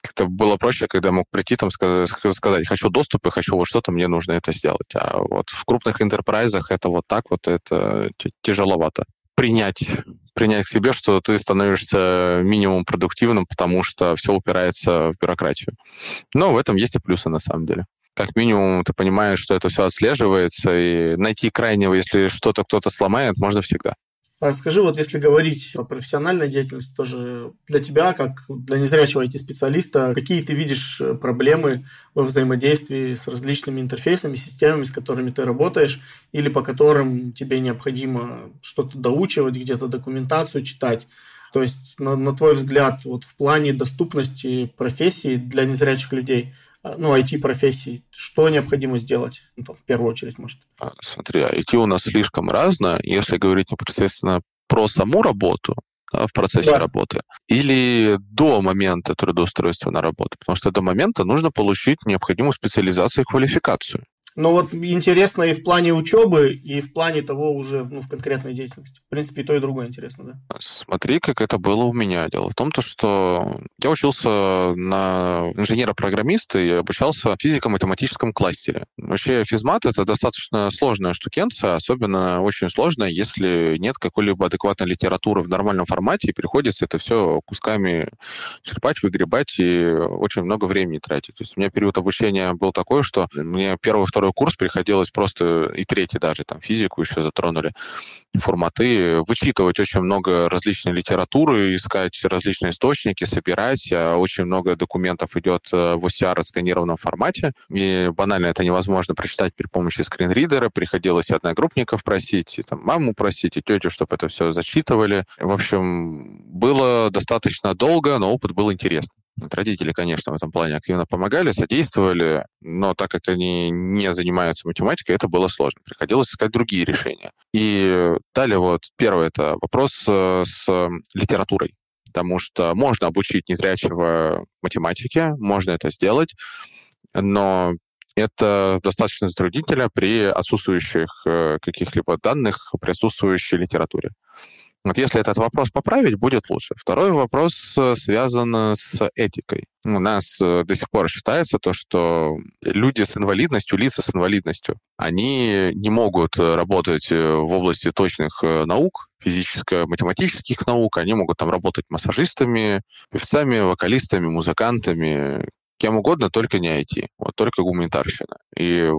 как-то было проще, когда мог прийти там сказать, сказать, хочу доступ и хочу вот что-то, мне нужно это сделать. А вот в крупных интерпрайзах это вот так вот, это тяжеловато. Принять, принять к себе, что ты становишься минимум продуктивным, потому что все упирается в бюрократию. Но в этом есть и плюсы на самом деле как минимум ты понимаешь, что это все отслеживается, и найти крайнего, если что-то кто-то сломает, можно всегда. А расскажи, вот если говорить о профессиональной деятельности, тоже для тебя, как для незрячего IT-специалиста, какие ты видишь э, проблемы во взаимодействии с различными интерфейсами, системами, с которыми ты работаешь, или по которым тебе необходимо что-то доучивать, где-то документацию читать? То есть, на, на твой взгляд, вот в плане доступности профессии для незрячих людей – ну, IT-профессий, что необходимо сделать, ну, там, в первую очередь, может? А, смотри, IT у нас слишком разное. Если говорить непосредственно про саму работу, да, в процессе да. работы, или до момента трудоустройства на работу, потому что до момента нужно получить необходимую специализацию и квалификацию. Но вот интересно и в плане учебы, и в плане того уже ну, в конкретной деятельности. В принципе, и то, и другое интересно, да? Смотри, как это было у меня. Дело в том, то, что я учился на инженера-программиста и обучался в физико-математическом кластере. Вообще физмат — это достаточно сложная штукенция, особенно очень сложная, если нет какой-либо адекватной литературы в нормальном формате, и приходится это все кусками черпать, выгребать и очень много времени тратить. То есть у меня период обучения был такой, что мне первый, второй второй курс приходилось просто, и третий даже, там, физику еще затронули, форматы, вычитывать очень много различной литературы, искать различные источники, собирать. Очень много документов идет э, в OCR отсканированном формате, и банально это невозможно прочитать при помощи скринридера. Приходилось одногруппников просить, и там, маму просить, и тетю, чтобы это все зачитывали. В общем, было достаточно долго, но опыт был интересный. Родители, конечно, в этом плане активно помогали, содействовали, но так как они не занимаются математикой, это было сложно. Приходилось искать другие решения. И далее вот первое это вопрос э, с литературой потому что можно обучить незрячего математике, можно это сделать, но это достаточно затруднительно при отсутствующих э, каких-либо данных, при отсутствующей литературе. Вот если этот вопрос поправить, будет лучше. Второй вопрос э, связан с этикой. У нас э, до сих пор считается то, что люди с инвалидностью, лица с инвалидностью, они не могут работать э, в области точных наук, физическо-математических наук, они могут там работать массажистами, певцами, вокалистами, музыкантами, кем угодно, только не IT, вот только гуманитарщина. И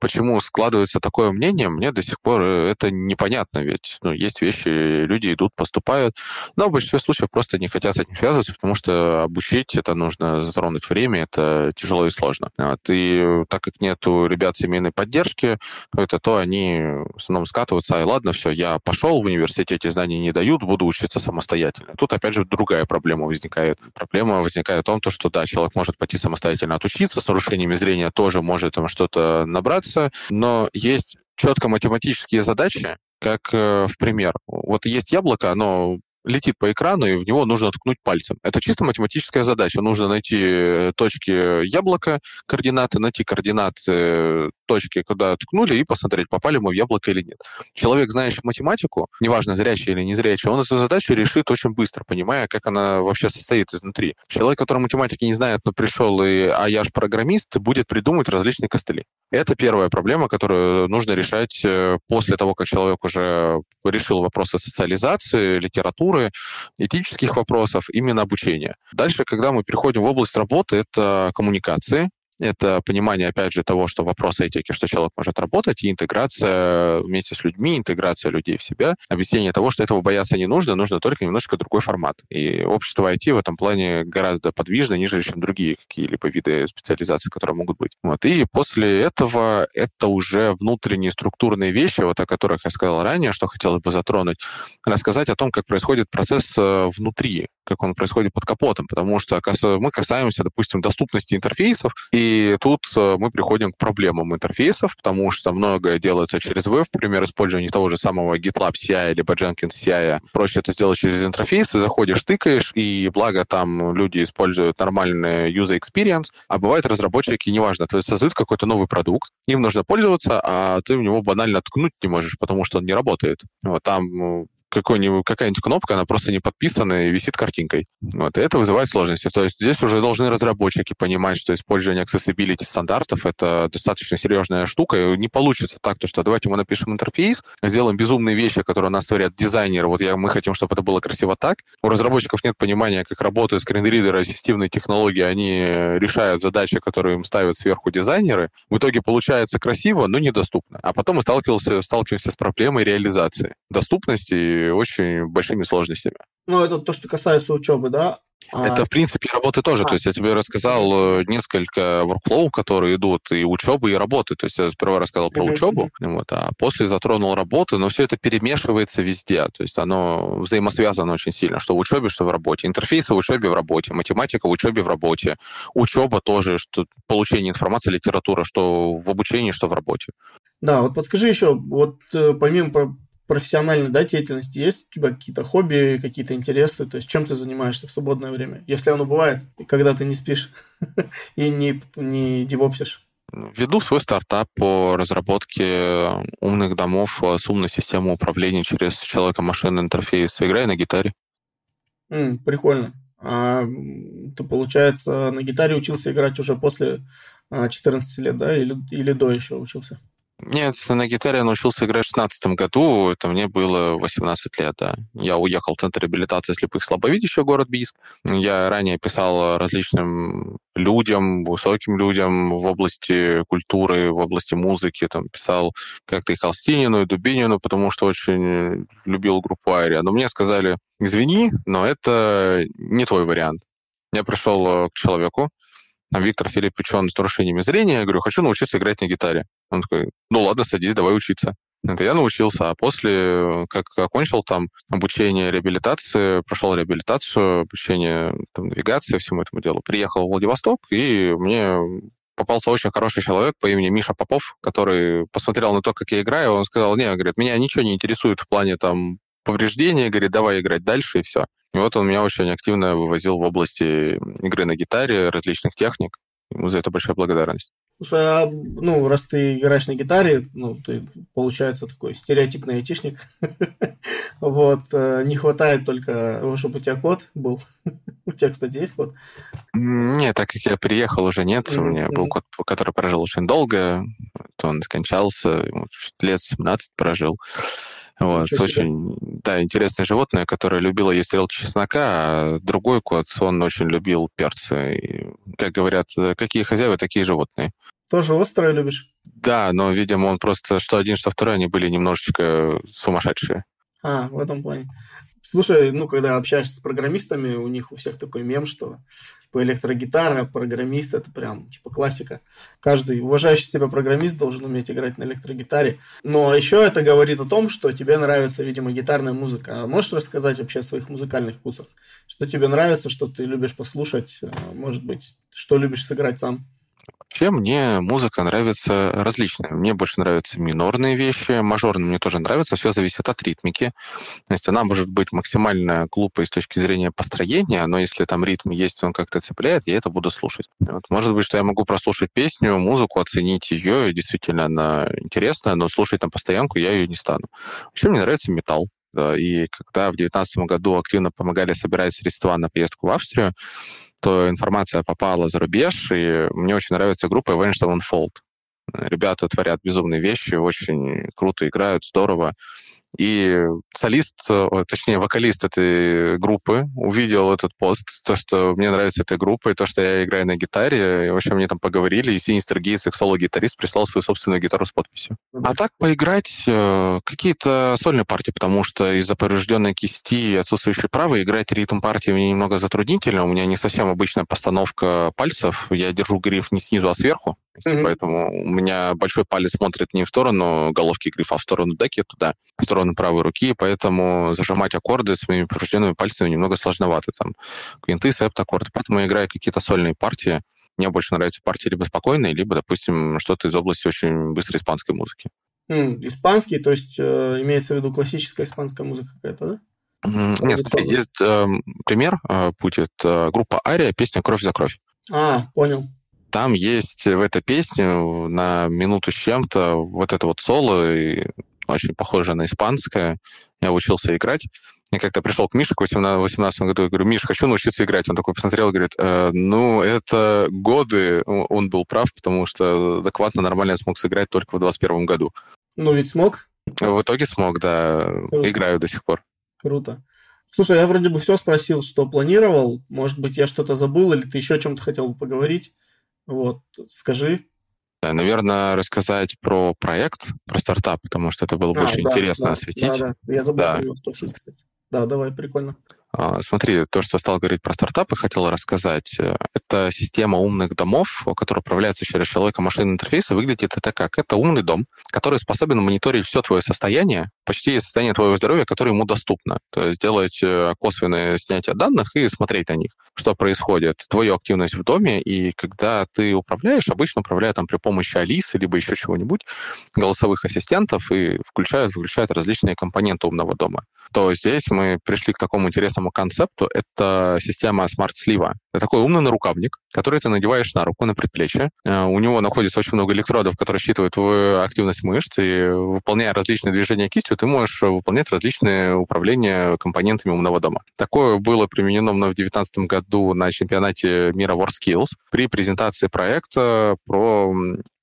Почему складывается такое мнение, мне до сих пор э, это непонятно, ведь ну, есть вещи, люди идут, поступают, но в большинстве случаев просто не хотят с этим связываться, потому что обучить это нужно затронуть время, это тяжело и сложно. Вот. И так как нет у ребят семейной поддержки, это то они в основном скатываются, ай, ладно, все, я пошел в университете, эти знания не дают, буду учиться самостоятельно. Тут опять же другая проблема возникает. Проблема возникает в том, что да, человек может пойти самостоятельно отучиться, с нарушениями зрения тоже может там что-то набрать, решается, но есть четко математические задачи, как э, в пример. Вот есть яблоко, оно летит по экрану, и в него нужно ткнуть пальцем. Это чисто математическая задача. Нужно найти э, точки яблока, координаты, найти координаты точки, куда ткнули, и посмотреть, попали мы в яблоко или нет. Человек, знающий математику, неважно, зрячий или незрячий, он эту задачу решит очень быстро, понимая, как она вообще состоит изнутри. Человек, который математики не знает, но пришел, и, а я же программист, будет придумывать различные костыли. Это первая проблема, которую нужно решать э, после того, как человек уже решил вопросы социализации, литературы, этических вопросов, именно обучения. Дальше, когда мы переходим в область работы, это коммуникации, это понимание, опять же, того, что вопрос этики, что человек может работать, и интеграция вместе с людьми, интеграция людей в себя, объяснение того, что этого бояться не нужно, нужно только немножко другой формат. И общество IT в этом плане гораздо подвижно, ниже, чем другие какие-либо виды специализации, которые могут быть. Вот. И после этого это уже внутренние структурные вещи, вот о которых я сказал ранее, что хотелось бы затронуть, рассказать о том, как происходит процесс э, внутри как он происходит под капотом, потому что мы касаемся, допустим, доступности интерфейсов, и тут э, мы приходим к проблемам интерфейсов, потому что многое делается через веб, например, использование того же самого GitLab CI либо Jenkins CI. Проще это сделать через интерфейс, ты заходишь, тыкаешь, и благо там люди используют нормальный user experience, а бывают разработчики, неважно, то есть создают какой-то новый продукт, им нужно пользоваться, а ты в него банально ткнуть не можешь, потому что он не работает. Вот там какой-нибудь, какая-нибудь кнопка, она просто не подписана и висит картинкой. Вот, и это вызывает сложности. То есть здесь уже должны разработчики понимать, что использование accessibility стандартов — это достаточно серьезная штука, и не получится так, то, что давайте мы напишем интерфейс, сделаем безумные вещи, которые у нас творят дизайнеры, вот я, мы хотим, чтобы это было красиво так. У разработчиков нет понимания, как работают скринридеры, ассистивные технологии, они решают задачи, которые им ставят сверху дизайнеры. В итоге получается красиво, но недоступно. А потом мы сталкиваемся, сталкиваемся с проблемой реализации. Доступности очень большими сложностями. Ну, это то, что касается учебы, да? А, это, в принципе, работы тоже. А. То есть я тебе рассказал э, несколько workflow, которые идут и учебы, и работы. То есть я сперва рассказал про mm-hmm. учебу, вот, а после затронул работы, но все это перемешивается везде. То есть оно взаимосвязано очень сильно, что в учебе, что в работе. Интерфейсы в учебе, в работе, математика в учебе, в работе. Учеба тоже, что получение информации, литература, что в обучении, что в работе. Да, вот подскажи еще, вот э, помимо профессиональной да, деятельности есть у тебя какие-то хобби, какие-то интересы, то есть чем ты занимаешься в свободное время, если оно бывает, когда ты не спишь и не, не девопсишь? Веду свой стартап по разработке умных домов с умной системой управления через человека-машинный интерфейс. Играю на гитаре. Mm, прикольно. А ты, получается, на гитаре учился играть уже после 14 а, лет, да, или, или до еще учился? Нет, на гитаре я научился играть в 16 году, это мне было 18 лет, да. Я уехал в Центр реабилитации слепых слабовидящих, город Бийск. Я ранее писал различным людям, высоким людям в области культуры, в области музыки, там писал как-то и Холстинину, и Дубинину, потому что очень любил группу Айрия. Но мне сказали, извини, но это не твой вариант. Я пришел э, к человеку, там Виктор Филиппович, он с нарушениями зрения, я говорю, хочу научиться играть на гитаре. Он такой, ну ладно, садись, давай учиться. Это я научился, а после, как окончил там обучение реабилитации, прошел реабилитацию, обучение там, навигации, всему этому делу, приехал в Владивосток, и мне попался очень хороший человек по имени Миша Попов, который посмотрел на то, как я играю, он сказал, не, говорит, меня ничего не интересует в плане там повреждения, говорит, давай играть дальше, и все. И вот он меня очень активно вывозил в области игры на гитаре, различных техник. Ему за это большая благодарность. Слушай, а, ну, раз ты играешь на гитаре, ну, ты, получается, такой стереотипный айтишник. вот, э, не хватает только, чтобы у тебя код был. у тебя, кстати, есть код? Нет, так как я приехал, уже нет. У меня был код, который прожил очень долго. Он скончался, лет 17 прожил. Вот, очень, да, интересное животное, которое любило есть стрелки чеснока, а другой кот, он очень любил перцы. И, как говорят, какие хозяева, такие животные. Тоже острое любишь? Да, но, видимо, он просто, что один, что второй, они были немножечко сумасшедшие. А, в этом плане. Слушай, ну, когда общаешься с программистами, у них у всех такой мем, что типа электрогитара, программист, это прям типа классика. Каждый уважающий себя программист должен уметь играть на электрогитаре. Но еще это говорит о том, что тебе нравится, видимо, гитарная музыка. А можешь рассказать вообще о своих музыкальных вкусах? Что тебе нравится, что ты любишь послушать, э, может быть, что любишь сыграть сам? Вообще мне музыка нравится различная. Мне больше нравятся минорные вещи, мажорные мне тоже нравятся. Все зависит от ритмики. То есть она может быть максимально глупой с точки зрения построения, но если там ритм есть, он как-то цепляет, я это буду слушать. Вот. Может быть, что я могу прослушать песню, музыку, оценить ее, и действительно она интересная, но слушать там постоянку я ее не стану. Вообще мне нравится металл. И когда в 2019 году активно помогали собирать средства на поездку в Австрию, то информация попала за рубеж, и мне очень нравится группа Avenged Sevenfold. Ребята творят безумные вещи, очень круто играют, здорово. И солист, точнее, вокалист этой группы увидел этот пост, то, что мне нравится эта группа, и то, что я играю на гитаре. И, общем, мне там поговорили, и Синистер Гейтс, их соло-гитарист, прислал свою собственную гитару с подписью. А так поиграть э, какие-то сольные партии, потому что из-за поврежденной кисти и отсутствующей правой играть ритм партии мне немного затруднительно. У меня не совсем обычная постановка пальцев. Я держу гриф не снизу, а сверху. Mm-hmm. Поэтому у меня большой палец смотрит не в сторону головки грифа, а в сторону деки туда, в сторону правой руки, поэтому зажимать аккорды с моими поврежденными пальцами немного сложновато. Там квинты, септаккорды. Поэтому я играю какие-то сольные партии. Мне больше нравятся партии либо спокойные, либо, допустим, что-то из области очень быстрой испанской музыки. Mm, испанский, то есть э, имеется в виду классическая испанская музыка какая-то, да? Нет, есть э, пример э, будет э, группа Ария, песня «Кровь за кровь». А, понял. Там есть в этой песне на минуту с чем-то вот это вот соло, и очень похоже на испанское. Я учился играть. Я как-то пришел к Мише в 2018 году и говорю, Миш, хочу научиться играть. Он такой посмотрел и говорит, э, ну, это годы. Он был прав, потому что адекватно нормально я смог сыграть только в 2021 году. Ну, ведь смог? В итоге смог, да. Круто. Играю до сих пор. Круто. Слушай, я вроде бы все спросил, что планировал. Может быть, я что-то забыл, или ты еще о чем-то хотел бы поговорить? Вот, скажи. Да, наверное, рассказать про проект, про стартап, потому что это было а, больше да, интересно да, осветить. Да, да. Я забыл да. про спросить, кстати. Да, давай, прикольно. А, смотри, то, что стал говорить про стартапы, хотел рассказать. Э, это система умных домов, которая управляется через человека машинный интерфейс, и выглядит это как? Это умный дом, который способен мониторить все твое состояние, почти состояние твоего здоровья, которое ему доступно. То есть делать э, косвенное снятие данных и смотреть на них, что происходит, твою активность в доме, и когда ты управляешь, обычно управляют там при помощи Алисы, либо еще чего-нибудь, голосовых ассистентов, и включают, выключают различные компоненты умного дома. то здесь мы пришли к такому интересному концепту. Это система Sleeve. Это такой умный нарукавник, который ты надеваешь на руку, на предплечье. Э, у него находится очень много электродов, которые считывают твою активность мышц, и выполняя различные движения кистью, ты можешь выполнять различные управления компонентами умного дома. Такое было применено в 2019 году на чемпионате мира WorldSkills при презентации проекта про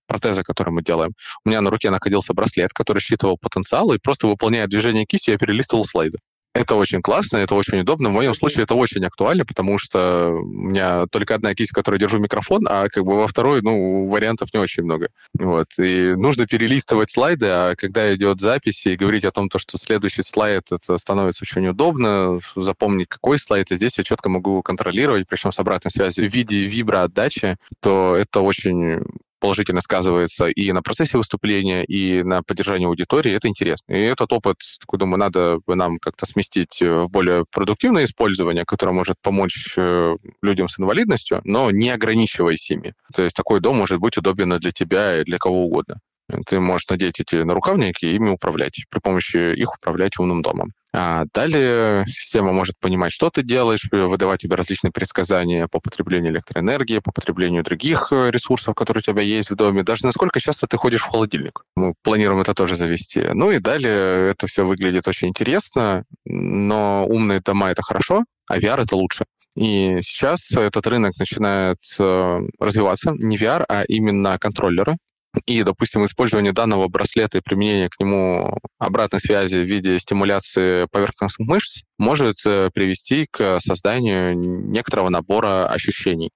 протезы, которые мы делаем. У меня на руке находился браслет, который считывал потенциал, и просто выполняя движение кистью, я перелистывал слайды. Это очень классно, это очень удобно. В моем случае это очень актуально, потому что у меня только одна кисть, в которой держу микрофон, а как бы во второй, ну, вариантов не очень много. Вот. И нужно перелистывать слайды, а когда идет запись и говорить о том, то, что следующий слайд, это становится очень удобно, запомнить, какой слайд, и здесь я четко могу контролировать, причем с обратной связью в виде виброотдачи, то это очень положительно сказывается и на процессе выступления, и на поддержании аудитории, это интересно. И этот опыт, такой, думаю, надо бы нам как-то сместить в более продуктивное использование, которое может помочь э, людям с инвалидностью, но не ограничиваясь ими. То есть такой дом может быть удобен для тебя и для кого угодно. Ты можешь надеть эти нарукавники и ими управлять, при помощи их управлять умным домом. А далее система может понимать, что ты делаешь, выдавать тебе различные предсказания по потреблению электроэнергии, по потреблению других э, ресурсов, которые у тебя есть в доме, даже насколько часто ты ходишь в холодильник. Мы планируем это тоже завести. Ну и далее это все выглядит очень интересно, но умные дома — это хорошо, а VR — это лучше. И сейчас этот рынок начинает э, развиваться, не VR, а именно контроллеры, и, допустим, использование данного браслета и применение к нему обратной связи в виде стимуляции поверхностных мышц может э, привести к созданию некоторого набора ощущений.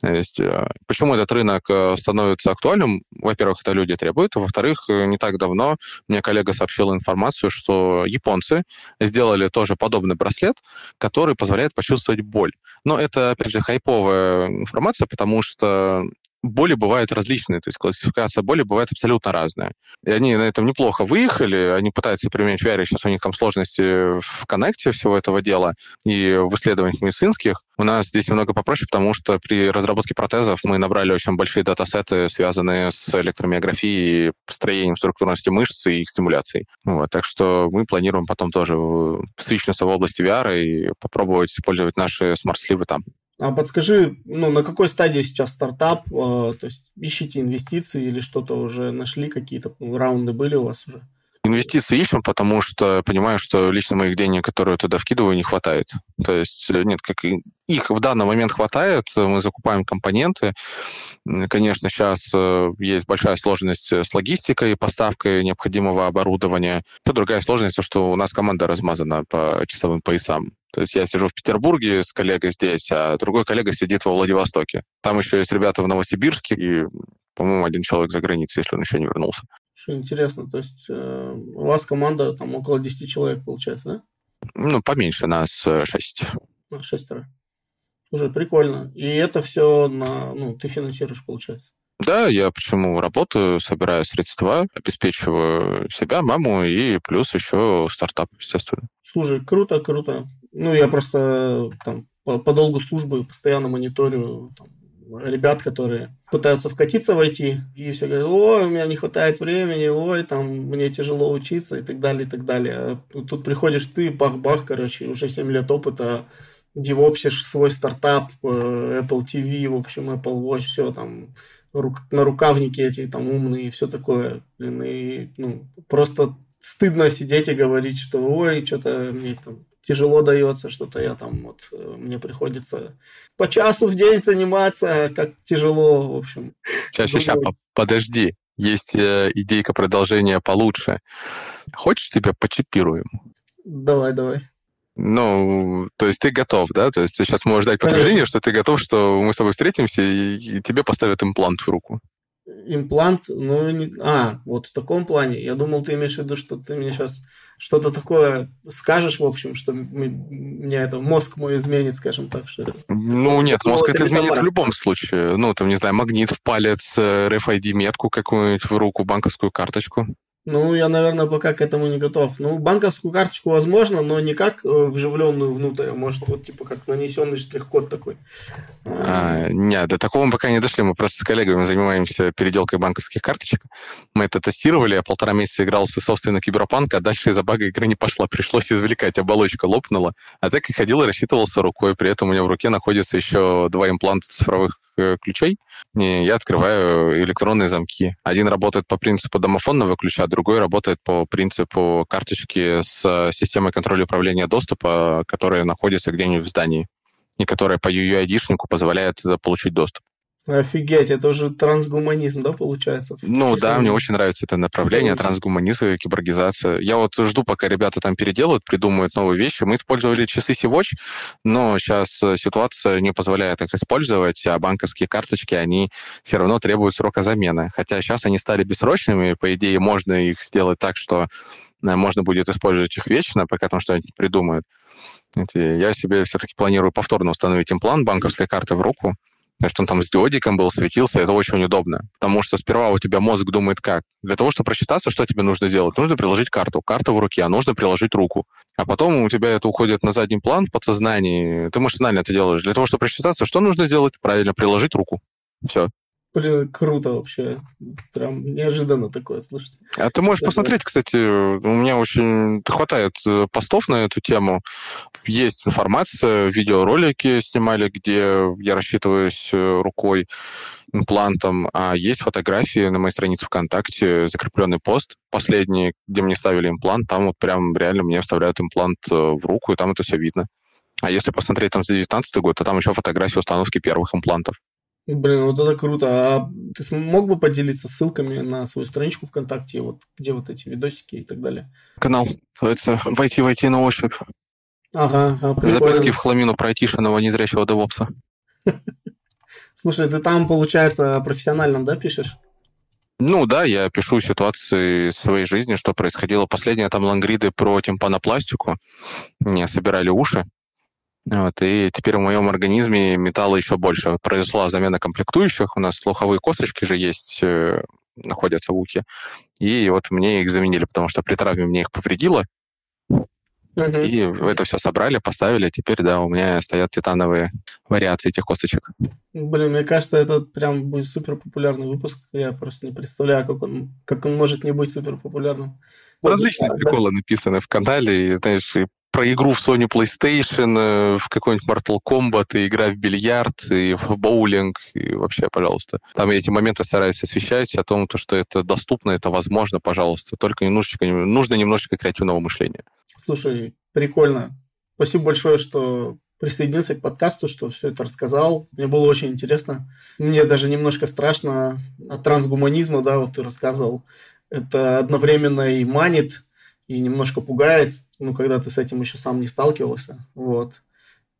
То есть, э, почему этот рынок э, становится актуальным? Во-первых, это люди требуют. Во-вторых, не так давно мне коллега сообщила информацию, что японцы сделали тоже подобный браслет, который позволяет почувствовать боль. Но это, опять же, хайповая информация, потому что боли бывают различные, то есть классификация боли бывает абсолютно разная. И они на этом неплохо выехали, они пытаются применять VR, сейчас у них там сложности в коннекте всего этого дела и в исследованиях медицинских. У нас здесь немного попроще, потому что при разработке протезов мы набрали очень большие датасеты, связанные с электромиографией, построением структурности мышц и их стимуляцией. Вот, так что мы планируем потом тоже свичнуться в области VR и попробовать использовать наши смарт-сливы там. А подскажи, ну, на какой стадии сейчас стартап? Э, то есть ищите инвестиции или что-то уже нашли, какие-то раунды были у вас уже? Инвестиции ищем, потому что понимаю, что лично моих денег, которые туда вкидываю, не хватает. То есть э, нет, как их в данный момент хватает, мы закупаем компоненты. Конечно, сейчас э, есть большая сложность с логистикой, поставкой необходимого оборудования. Это другая сложность, что у нас команда размазана по часовым поясам. То есть я сижу в Петербурге с коллегой здесь, а другой коллега сидит во Владивостоке. Там еще есть ребята в Новосибирске и, по-моему, один человек за границей, если он еще не вернулся. Что интересно, то есть э, у вас команда там около 10 человек, получается, да? Ну, поменьше, нас 6. Э, а, шестеро. Уже прикольно. И это все на, ну, ты финансируешь, получается? Да, я почему работаю, собираю средства, обеспечиваю себя, маму и плюс еще стартап, естественно. Слушай, круто, круто. Ну, я просто там по, по долгу службы постоянно мониторю там, ребят, которые пытаются вкатиться в IT, и все говорят, ой, у меня не хватает времени, ой, там, мне тяжело учиться и так далее, и так далее. Тут приходишь ты, бах-бах, короче, уже 7 лет опыта, девопсишь свой стартап, э, Apple TV, в общем, Apple Watch, все там, на рукавники эти там умные все такое. Блин, и, ну, просто стыдно сидеть и говорить, что ой, что-то мне там тяжело дается, что-то я там вот, э, мне приходится по часу в день заниматься, как тяжело, в общем. Сейчас, сейчас, сейчас, подожди, есть э, идейка продолжения получше. Хочешь, тебя почипируем? Давай, давай. Ну, то есть ты готов, да? То есть ты сейчас можешь дать подтверждение, что ты готов, что мы с тобой встретимся и, и тебе поставят имплант в руку имплант, ну, не... а, вот в таком плане. Я думал, ты имеешь в виду, что ты мне сейчас что-то такое скажешь, в общем, что мне это мозг мой изменит, скажем так. Что... Ну, нет, мозг это изменит в любом случае. Ну, там, не знаю, магнит в палец, RFID-метку какую-нибудь в руку, банковскую карточку. Ну, я, наверное, пока к этому не готов. Ну, банковскую карточку возможно, но не как э, вживленную внутрь, а может, вот типа как нанесенный штрих-код такой. А, нет, до такого мы пока не дошли. Мы просто с коллегами занимаемся переделкой банковских карточек. Мы это тестировали, я полтора месяца играл свой собственный киберпанк, а дальше из-за бага игры не пошла. Пришлось извлекать, оболочка лопнула. А так и ходил и рассчитывался рукой. При этом у меня в руке находится еще два импланта цифровых Э, ключей, я открываю электронные замки. Один работает по принципу домофонного ключа, другой работает по принципу карточки с системой контроля управления доступа, которая находится где-нибудь в здании и которая по UUID-шнику позволяет получить доступ. Офигеть, это уже трансгуманизм, да, получается? Ну Число... да, мне очень нравится это направление, трансгуманизм и киборгизация. Я вот жду, пока ребята там переделают, придумают новые вещи. Мы использовали часы Sea-Watch, но сейчас э, ситуация не позволяет их использовать, а банковские карточки, они все равно требуют срока замены. Хотя сейчас они стали бессрочными, по идее, можно их сделать так, что э, можно будет использовать их вечно, пока там что-нибудь придумают. Я себе все-таки планирую повторно установить имплант банковской карты в руку, что он там с диодиком был, светился, это очень удобно. Потому что сперва у тебя мозг думает как? Для того, чтобы прочитаться, что тебе нужно сделать? Нужно приложить карту. Карта в руке, а нужно приложить руку. А потом у тебя это уходит на задний план в подсознании. Ты машинально это делаешь. Для того, чтобы прочитаться, что нужно сделать? Правильно, приложить руку. Все. Блин, круто вообще. Прям неожиданно такое слышать. А ты можешь посмотреть, кстати, у меня очень хватает э, постов на эту тему. Есть информация, видеоролики снимали, где я рассчитываюсь э, рукой, имплантом, а есть фотографии на моей странице ВКонтакте, закрепленный пост последний, где мне ставили имплант, там вот прям реально мне вставляют имплант э, в руку, и там это все видно. А если посмотреть там за 2019 год, то там еще фотографии установки первых имплантов. Блин, вот это круто. А ты мог бы поделиться ссылками на свою страничку ВКонтакте, вот где вот эти видосики и так далее? Канал называется «Войти, войти на ощупь». Ага, ага Записки в хламину про айтишного незрячего девопса. Слушай, ты там, получается, профессиональном, да, пишешь? Ну да, я пишу ситуации своей жизни, что происходило. Последнее там лангриды про тимпанопластику. Мне собирали уши. Вот, и теперь в моем организме металла еще больше. Произошла замена комплектующих. У нас слуховые косточки же есть, э, находятся в ухе. И вот мне их заменили, потому что при травме мне их повредило. Uh-huh. И это все собрали, поставили. Теперь, да, у меня стоят титановые вариации этих косточек. Блин, мне кажется, это прям будет супер популярный выпуск. Я просто не представляю, как он, как он может не быть супер популярным. Различные вот, приколы да. написаны в канале, и, знаешь, и про игру в Sony PlayStation, э, в какой-нибудь Mortal Kombat, и игра в бильярд, и в боулинг, и вообще, пожалуйста. Там я эти моменты стараюсь освещать о том, что это доступно, это возможно, пожалуйста. Только немножечко, нужно немножечко креативного мышления. Слушай, прикольно. Спасибо большое, что присоединился к подкасту, что все это рассказал. Мне было очень интересно. Мне даже немножко страшно от трансгуманизма, да, вот ты рассказывал. Это одновременно и манит, и немножко пугает, ну, когда ты с этим еще сам не сталкивался, вот.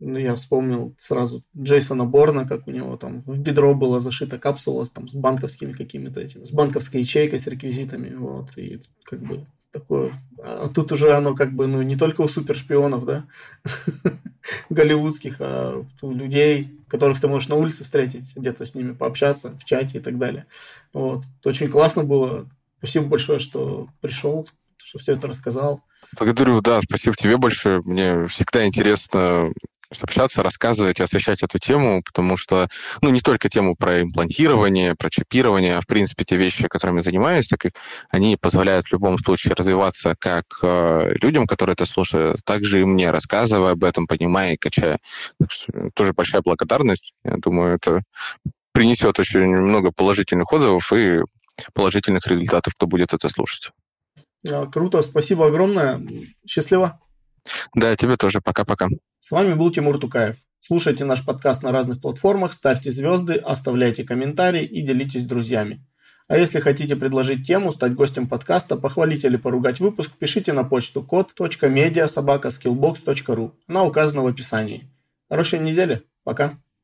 Ну, я вспомнил сразу Джейсона Борна, как у него там в бедро была зашита капсула там, с банковскими какими-то этими, с банковской ячейкой, с реквизитами, вот, и как бы такое. А тут уже оно как бы, ну, не только у супершпионов, да, голливудских, а у людей, которых ты можешь на улице встретить, где-то с ними пообщаться, в чате и так далее. Вот. Очень классно было. Спасибо большое, что пришел, что все это рассказал. Благодарю, да, спасибо тебе большое. Мне всегда интересно общаться, рассказывать, освещать эту тему, потому что, ну, не только тему про имплантирование, про чипирование, а, в принципе, те вещи, которыми занимаюсь, так как они позволяют в любом случае развиваться как э, людям, которые это слушают, так же и мне, рассказывая об этом, понимая и качая. Так что тоже большая благодарность. Я думаю, это принесет очень много положительных отзывов и положительных результатов, кто будет это слушать. А, круто, спасибо огромное. Счастливо. Да, тебе тоже. Пока-пока. С вами был Тимур Тукаев. Слушайте наш подкаст на разных платформах, ставьте звезды, оставляйте комментарии и делитесь с друзьями. А если хотите предложить тему, стать гостем подкаста, похвалить или поругать выпуск, пишите на почту код.медиасобакаскиллbox.ru. Она указана в описании. Хорошей недели. Пока.